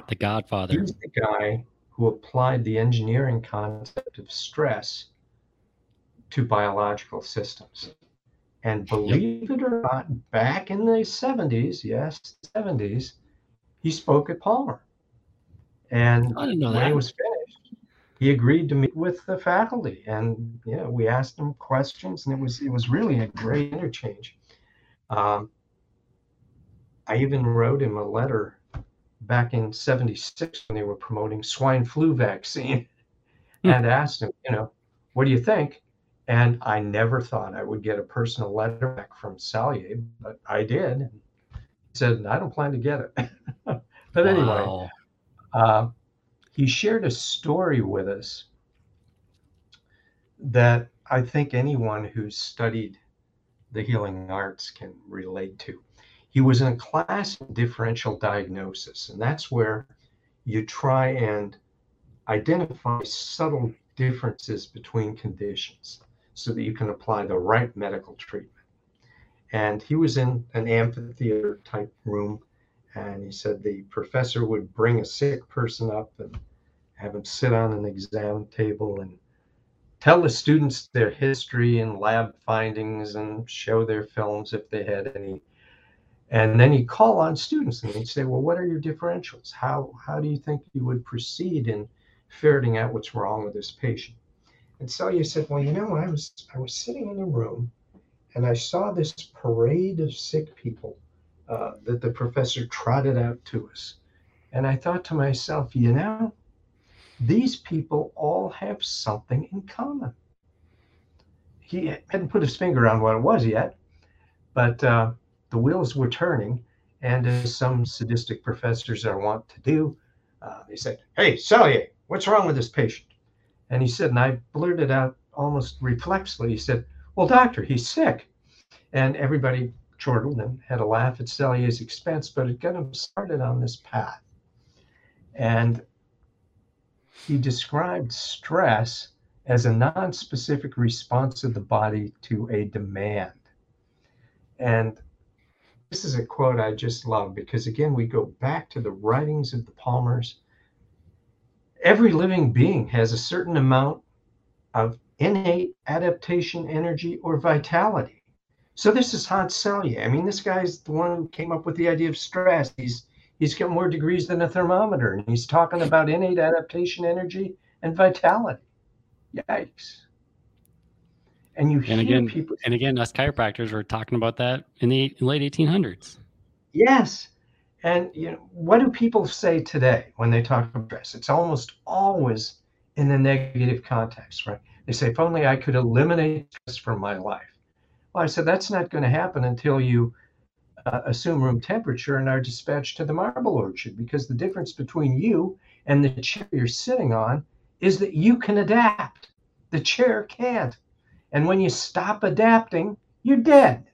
The Godfather. He's the guy who applied the engineering concept of stress to biological systems. And believe it or not, back in the 70s, yes, 70s, he spoke at Palmer. And when that. he was finished, he agreed to meet with the faculty. And yeah, we asked him questions, and it was it was really a great interchange. Um, I even wrote him a letter back in 76 when they were promoting swine flu vaccine [LAUGHS] hmm. and asked him, you know, what do you think? And I never thought I would get a personal letter back from Selye, but I did. He said, I don't plan to get it. [LAUGHS] but wow. anyway, uh, he shared a story with us that I think anyone who's studied the healing arts can relate to. He was in a class in differential diagnosis, and that's where you try and identify subtle differences between conditions so that you can apply the right medical treatment. And he was in an amphitheater type room, and he said the professor would bring a sick person up and have him sit on an exam table and tell the students their history and lab findings and show their films if they had any and then he'd call on students and he'd say, Well, what are your differentials? How, how do you think you would proceed in ferreting out what's wrong with this patient? And you said, Well, you know, I was I was sitting in a room and I saw this parade of sick people uh, that the professor trotted out to us. And I thought to myself, you know, these people all have something in common. He hadn't put his finger on what it was yet, but uh, the wheels were turning. And as some sadistic professors are wont to do, uh, they said, Hey, Selye, what's wrong with this patient? And he said, and I blurted out almost reflexly, he said, Well, doctor, he's sick. And everybody chortled and had a laugh at Selye's expense, but it got him started on this path. And he described stress as a non-specific response of the body to a demand. And this is a quote I just love because, again, we go back to the writings of the Palmers. Every living being has a certain amount of innate adaptation energy or vitality. So this is Hans Selye. I mean, this guy's the one who came up with the idea of stress. He's he's got more degrees than a thermometer, and he's talking about innate adaptation energy and vitality. Yikes! and you and again, people and again us chiropractors were talking about that in the late 1800s yes and you know what do people say today when they talk about stress it's almost always in the negative context right? They say if only i could eliminate stress from my life. Well i said that's not going to happen until you uh, assume room temperature and are dispatched to the marble orchard because the difference between you and the chair you're sitting on is that you can adapt. The chair can't. And when you stop adapting, you're dead.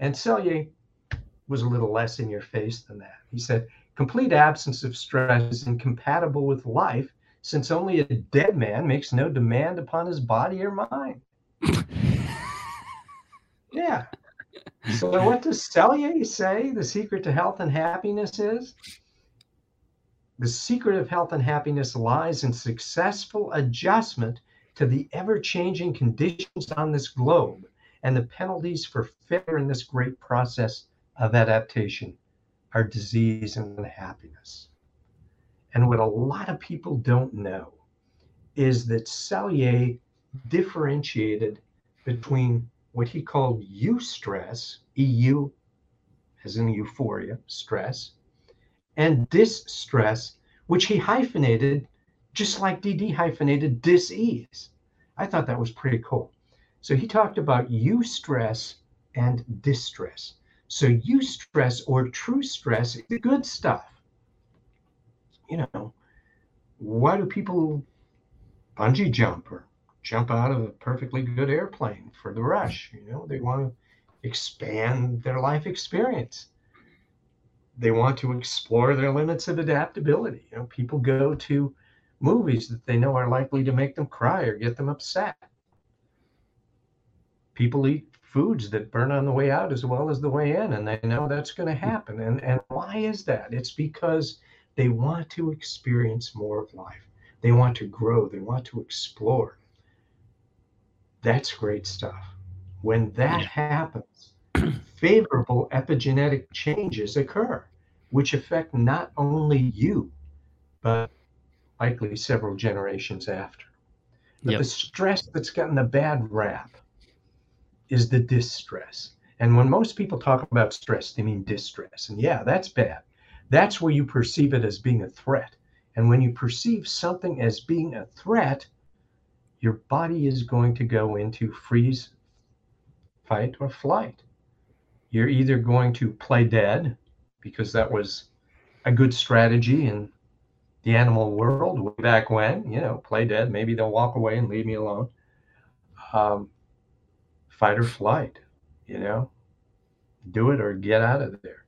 And Selye was a little less in your face than that. He said, complete absence of stress is incompatible with life since only a dead man makes no demand upon his body or mind. [LAUGHS] yeah. So what does Selye say the secret to health and happiness is? The secret of health and happiness lies in successful adjustment to the ever changing conditions on this globe and the penalties for failure in this great process of adaptation are disease and unhappiness. And what a lot of people don't know is that Selye differentiated between what he called eustress, EU as in euphoria, stress, and distress, which he hyphenated just like DD hyphenated dis-ease. I thought that was pretty cool. So he talked about eustress and distress. So eustress or true stress is the good stuff. You know, why do people bungee jump or jump out of a perfectly good airplane for the rush? You know, they want to expand their life experience. They want to explore their limits of adaptability. You know, people go to movies that they know are likely to make them cry or get them upset. People eat foods that burn on the way out as well as the way in, and they know that's going to hmm. happen. And, and why is that? It's because they want to experience more of life. They want to grow. They want to explore. That's great stuff. When that happens, favorable epigenetic changes occur, which affect not only you, but likely several generations after. But yep. the stress that's gotten a bad rap is the distress. And when most people talk about stress, they mean distress. And yeah, that's bad. That's where you perceive it as being a threat. And when you perceive something as being a threat, your body is going to go into freeze, fight, or flight. You're either going to play dead because that was a good strategy in the animal world way back when, you know, play dead. Maybe they'll walk away and leave me alone. Um, fight or flight, you know, do it or get out of there.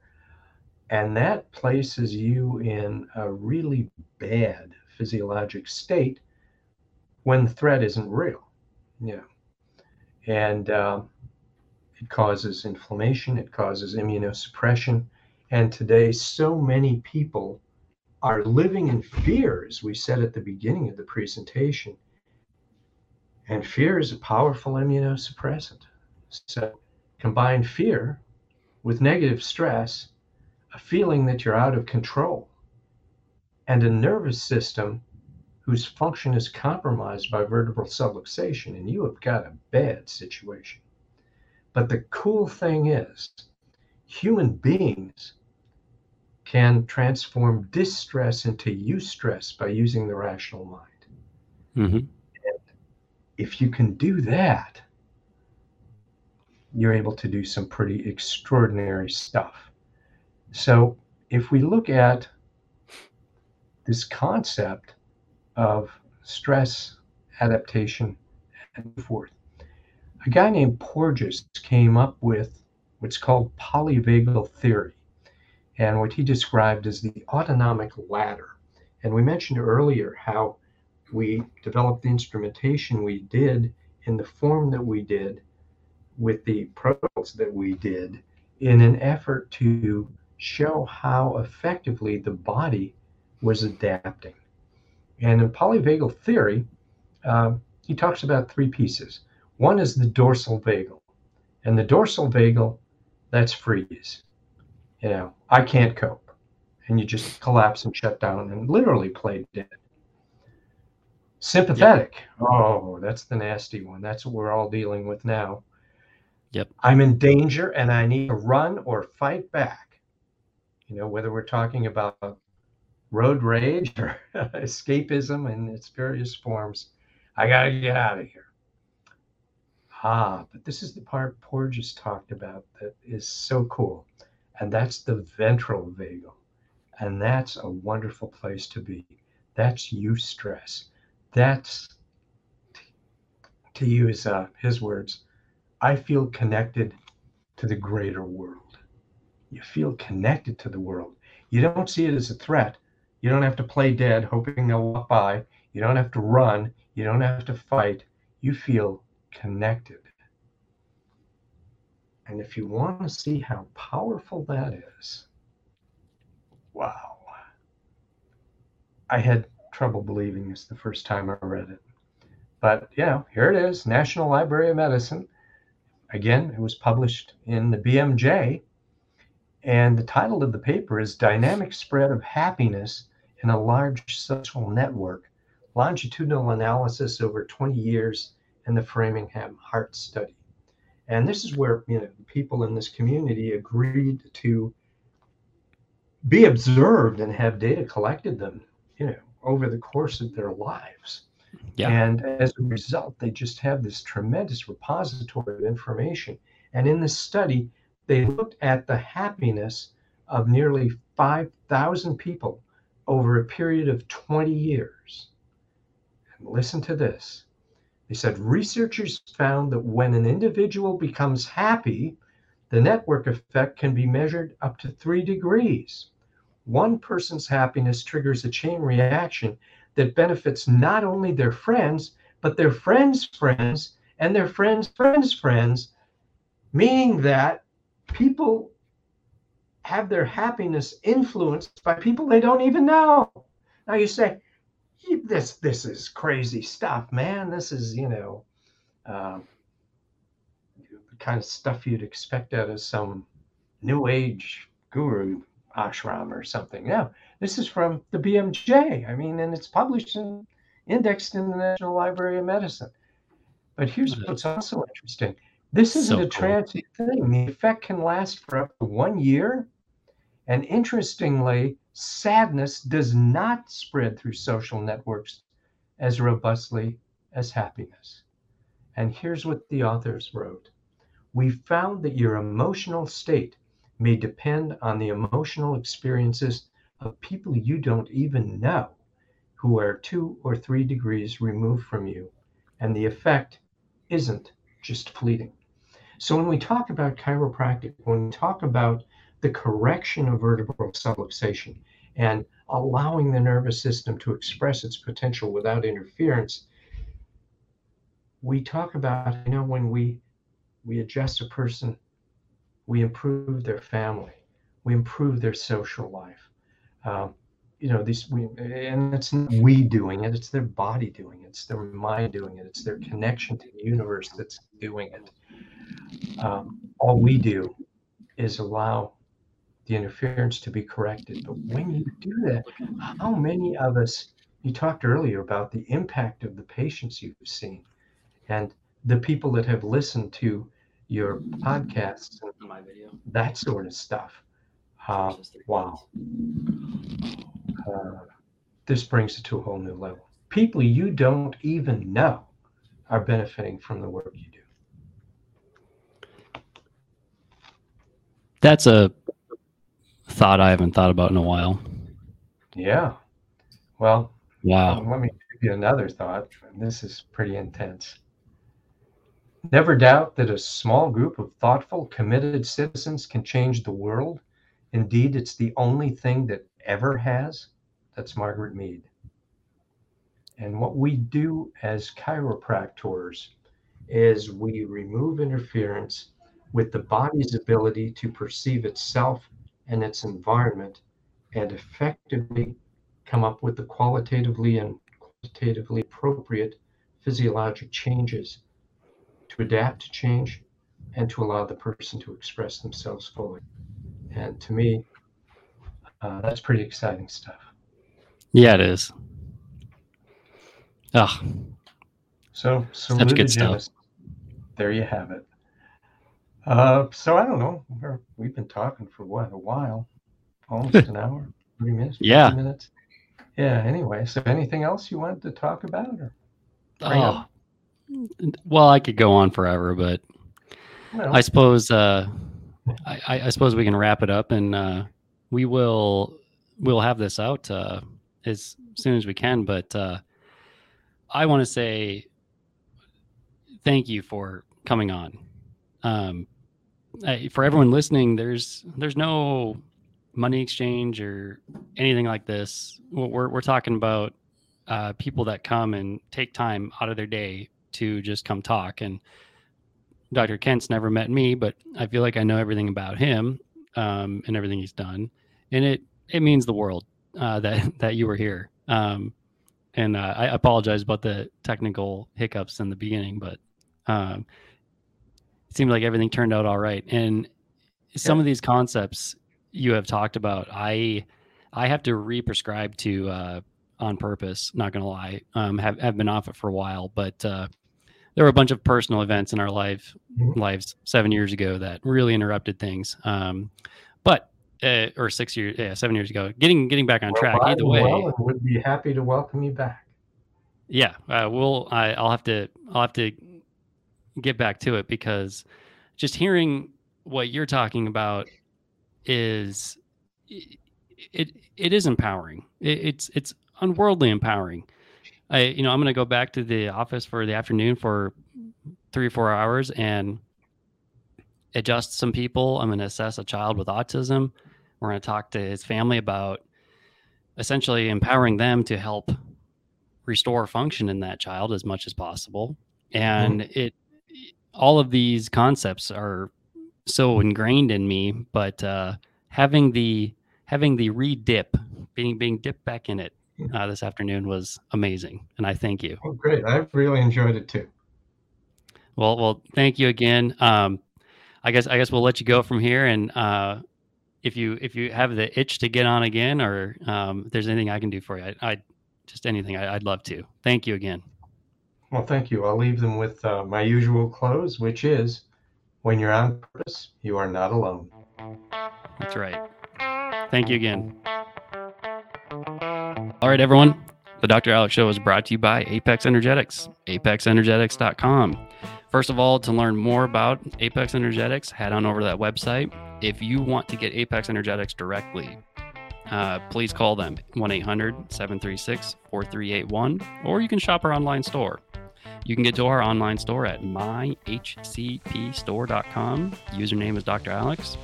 And that places you in a really bad physiologic state when the threat isn't real, you know. And um, it causes inflammation, it causes immunosuppression. And today, so many people are living in fear, as we said at the beginning of the presentation. And fear is a powerful immunosuppressant. So combine fear with negative stress, a feeling that you're out of control, and a nervous system whose function is compromised by vertebral subluxation, and you have got a bad situation. But the cool thing is, human beings can transform distress into eustress by using the rational mind. Mm-hmm. If you can do that, you're able to do some pretty extraordinary stuff. So, if we look at this concept of stress adaptation and forth. A guy named Porges came up with what's called polyvagal theory, and what he described as the autonomic ladder. And we mentioned earlier how we developed the instrumentation we did in the form that we did with the protocols that we did in an effort to show how effectively the body was adapting. And in polyvagal theory, uh, he talks about three pieces. One is the dorsal vagal, and the dorsal vagal, that's freeze. You know, I can't cope, and you just collapse and shut down and literally play dead. Sympathetic, yep. oh, that's the nasty one. That's what we're all dealing with now. Yep. I'm in danger and I need to run or fight back. You know, whether we're talking about road rage or [LAUGHS] escapism in its various forms. I got to get out of here. Ah, but this is the part Porges talked about that is so cool. And that's the ventral vagal. And that's a wonderful place to be. That's eustress. That's, to use uh, his words, I feel connected to the greater world. You feel connected to the world. You don't see it as a threat, you don't have to play dead hoping they'll walk by. You don't have to run. You don't have to fight. You feel connected. And if you want to see how powerful that is, wow. I had trouble believing this the first time I read it. But, yeah, here it is National Library of Medicine. Again, it was published in the BMJ. And the title of the paper is Dynamic Spread of Happiness in a large social network, longitudinal analysis over 20 years in the Framingham Heart Study. And this is where you know people in this community agreed to be observed and have data collected them, you know, over the course of their lives. Yeah. And as a result, they just have this tremendous repository of information. And in this study, they looked at the happiness of nearly 5,000 people over a period of 20 years. And listen to this. They said researchers found that when an individual becomes happy, the network effect can be measured up to three degrees. One person's happiness triggers a chain reaction that benefits not only their friends, but their friends' friends and their friends' friends' friends, meaning that people have their happiness influenced by people they don't even know. Now you say, this this is crazy stuff, man. This is you know, um, the kind of stuff you'd expect out of some new age guru ashram or something. Now, this is from the BMJ. I mean, and it's published and indexed in the National Library of Medicine. But here's hmm. what's also interesting. This isn't so a transient cool. thing. The effect can last for up to one year. And interestingly, sadness does not spread through social networks as robustly as happiness. And here's what the authors wrote We found that your emotional state may depend on the emotional experiences of people you don't even know who are two or three degrees removed from you, and the effect isn't just fleeting. So, when we talk about chiropractic, when we talk about the correction of vertebral subluxation and allowing the nervous system to express its potential without interference, we talk about, you know, when we we adjust a person, we improve their family, we improve their social life. Um, you know, these we and it's not we doing it, it's their body doing it, it's their mind doing it, it's their connection to the universe that's doing it. Um, all we do is allow the interference to be corrected. But when you do that, how many of us, you talked earlier about the impact of the patients you've seen and the people that have listened to your podcasts and my video, that sort of stuff. Uh, wow. Uh, this brings it to a whole new level. People you don't even know are benefiting from the work you do. That's a thought I haven't thought about in a while. Yeah. Well, wow. Um, let me give you another thought. This is pretty intense. Never doubt that a small group of thoughtful, committed citizens can change the world. Indeed, it's the only thing that ever has. That's Margaret Mead. And what we do as chiropractors is we remove interference with the body's ability to perceive itself and its environment and effectively come up with the qualitatively and quantitatively appropriate physiologic changes to adapt to change and to allow the person to express themselves fully. And to me, uh, that's pretty exciting stuff. Yeah, it is. Oh, so such good stuff. There you have it. Uh, so I don't know. We're, we've been talking for what a while, almost [LAUGHS] an hour, thirty minutes. Yeah. Minutes. Yeah. Anyway, so anything else you wanted to talk about, or? Oh, well, I could go on forever, but well, I suppose uh, I, I, suppose we can wrap it up, and uh, we will we'll have this out uh, as soon as we can. But uh, I want to say thank you for coming on. Um, for everyone listening, there's there's no money exchange or anything like this. We're we're talking about uh, people that come and take time out of their day to just come talk. And Dr. Kent's never met me, but I feel like I know everything about him um, and everything he's done, and it it means the world uh, that [LAUGHS] that you were here. Um, and uh, I apologize about the technical hiccups in the beginning, but um, it seemed like everything turned out all right. And some yeah. of these concepts you have talked about, I I have to re-prescribe to uh, on purpose. Not gonna lie, um, have have been off it for a while, but uh, there were a bunch of personal events in our life Mhm. lives seven years ago that really interrupted things. Um, but uh, or six years, yeah, seven years ago. Getting getting back on Well, track. Either way, well, would be happy to welcome you back. yeah, uh, we'll. I, I'll have to. I'll have to get back to it because just hearing what you're talking about is it. It, it is empowering. It, it's it's unworldly empowering. I you know I'm going to go back to the office for the afternoon for three or four hours and adjust some people. I'm going to assess a child with autism. We're going to talk to his family about essentially empowering them to help restore function in that child as much as possible. And it, all of these concepts are so ingrained in me, but uh, having the having the re-dip, being being dipped back in it uh, this afternoon was amazing, and I thank you. Oh, great. I've really enjoyed it too. Well, well, thank you again. Um, I guess I guess we'll let you go from here, and uh, if you if you have the itch to get on again, or um, if there's anything I can do for you, I, I just anything I, I'd love to. Thank you again. Well, thank you. I'll leave them with uh, my usual close, which is when you're on purpose, you are not alone. That's right. Thank you again. All right, everyone. The Dr. Alex Show is brought to you by Apex Energetics, apexenergetics.com. First of all, to learn more about Apex Energetics, head on over to that website. If you want to get Apex Energetics directly, uh, please call them 1 800 736 4381, or you can shop our online store. You can get to our online store at myhcpstore.com. Username is Dr. Alex.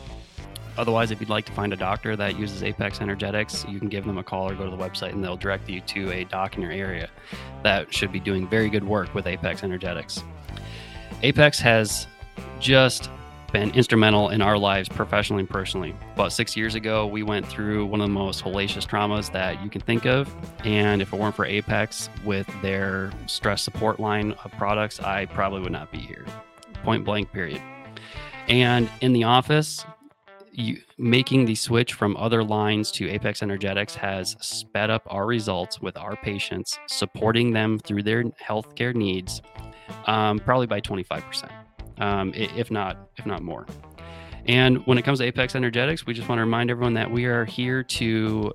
Otherwise, if you'd like to find a doctor that uses Apex Energetics, you can give them a call or go to the website and they'll direct you to a doc in your area that should be doing very good work with Apex Energetics. Apex has just been instrumental in our lives professionally and personally. About six years ago, we went through one of the most hellacious traumas that you can think of. And if it weren't for Apex with their stress support line of products, I probably would not be here. Point blank, period. And in the office, you, making the switch from other lines to Apex Energetics has sped up our results with our patients, supporting them through their healthcare needs, um, probably by 25%, um, if not if not more. And when it comes to Apex Energetics, we just want to remind everyone that we are here to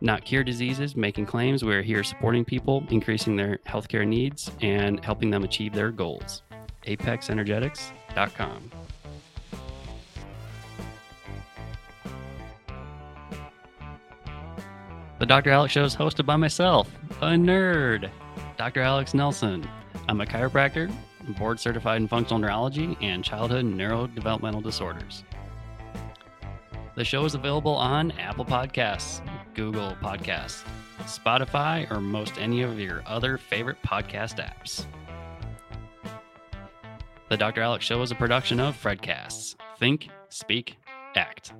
not cure diseases, making claims. We're here supporting people, increasing their healthcare needs, and helping them achieve their goals. ApexEnergetics.com. The Dr. Alex Show is hosted by myself, a nerd, Dr. Alex Nelson. I'm a chiropractor, board certified in functional neurology and childhood neurodevelopmental disorders. The show is available on Apple Podcasts, Google Podcasts, Spotify, or most any of your other favorite podcast apps. The Dr. Alex Show is a production of Fredcasts. Think, speak, act.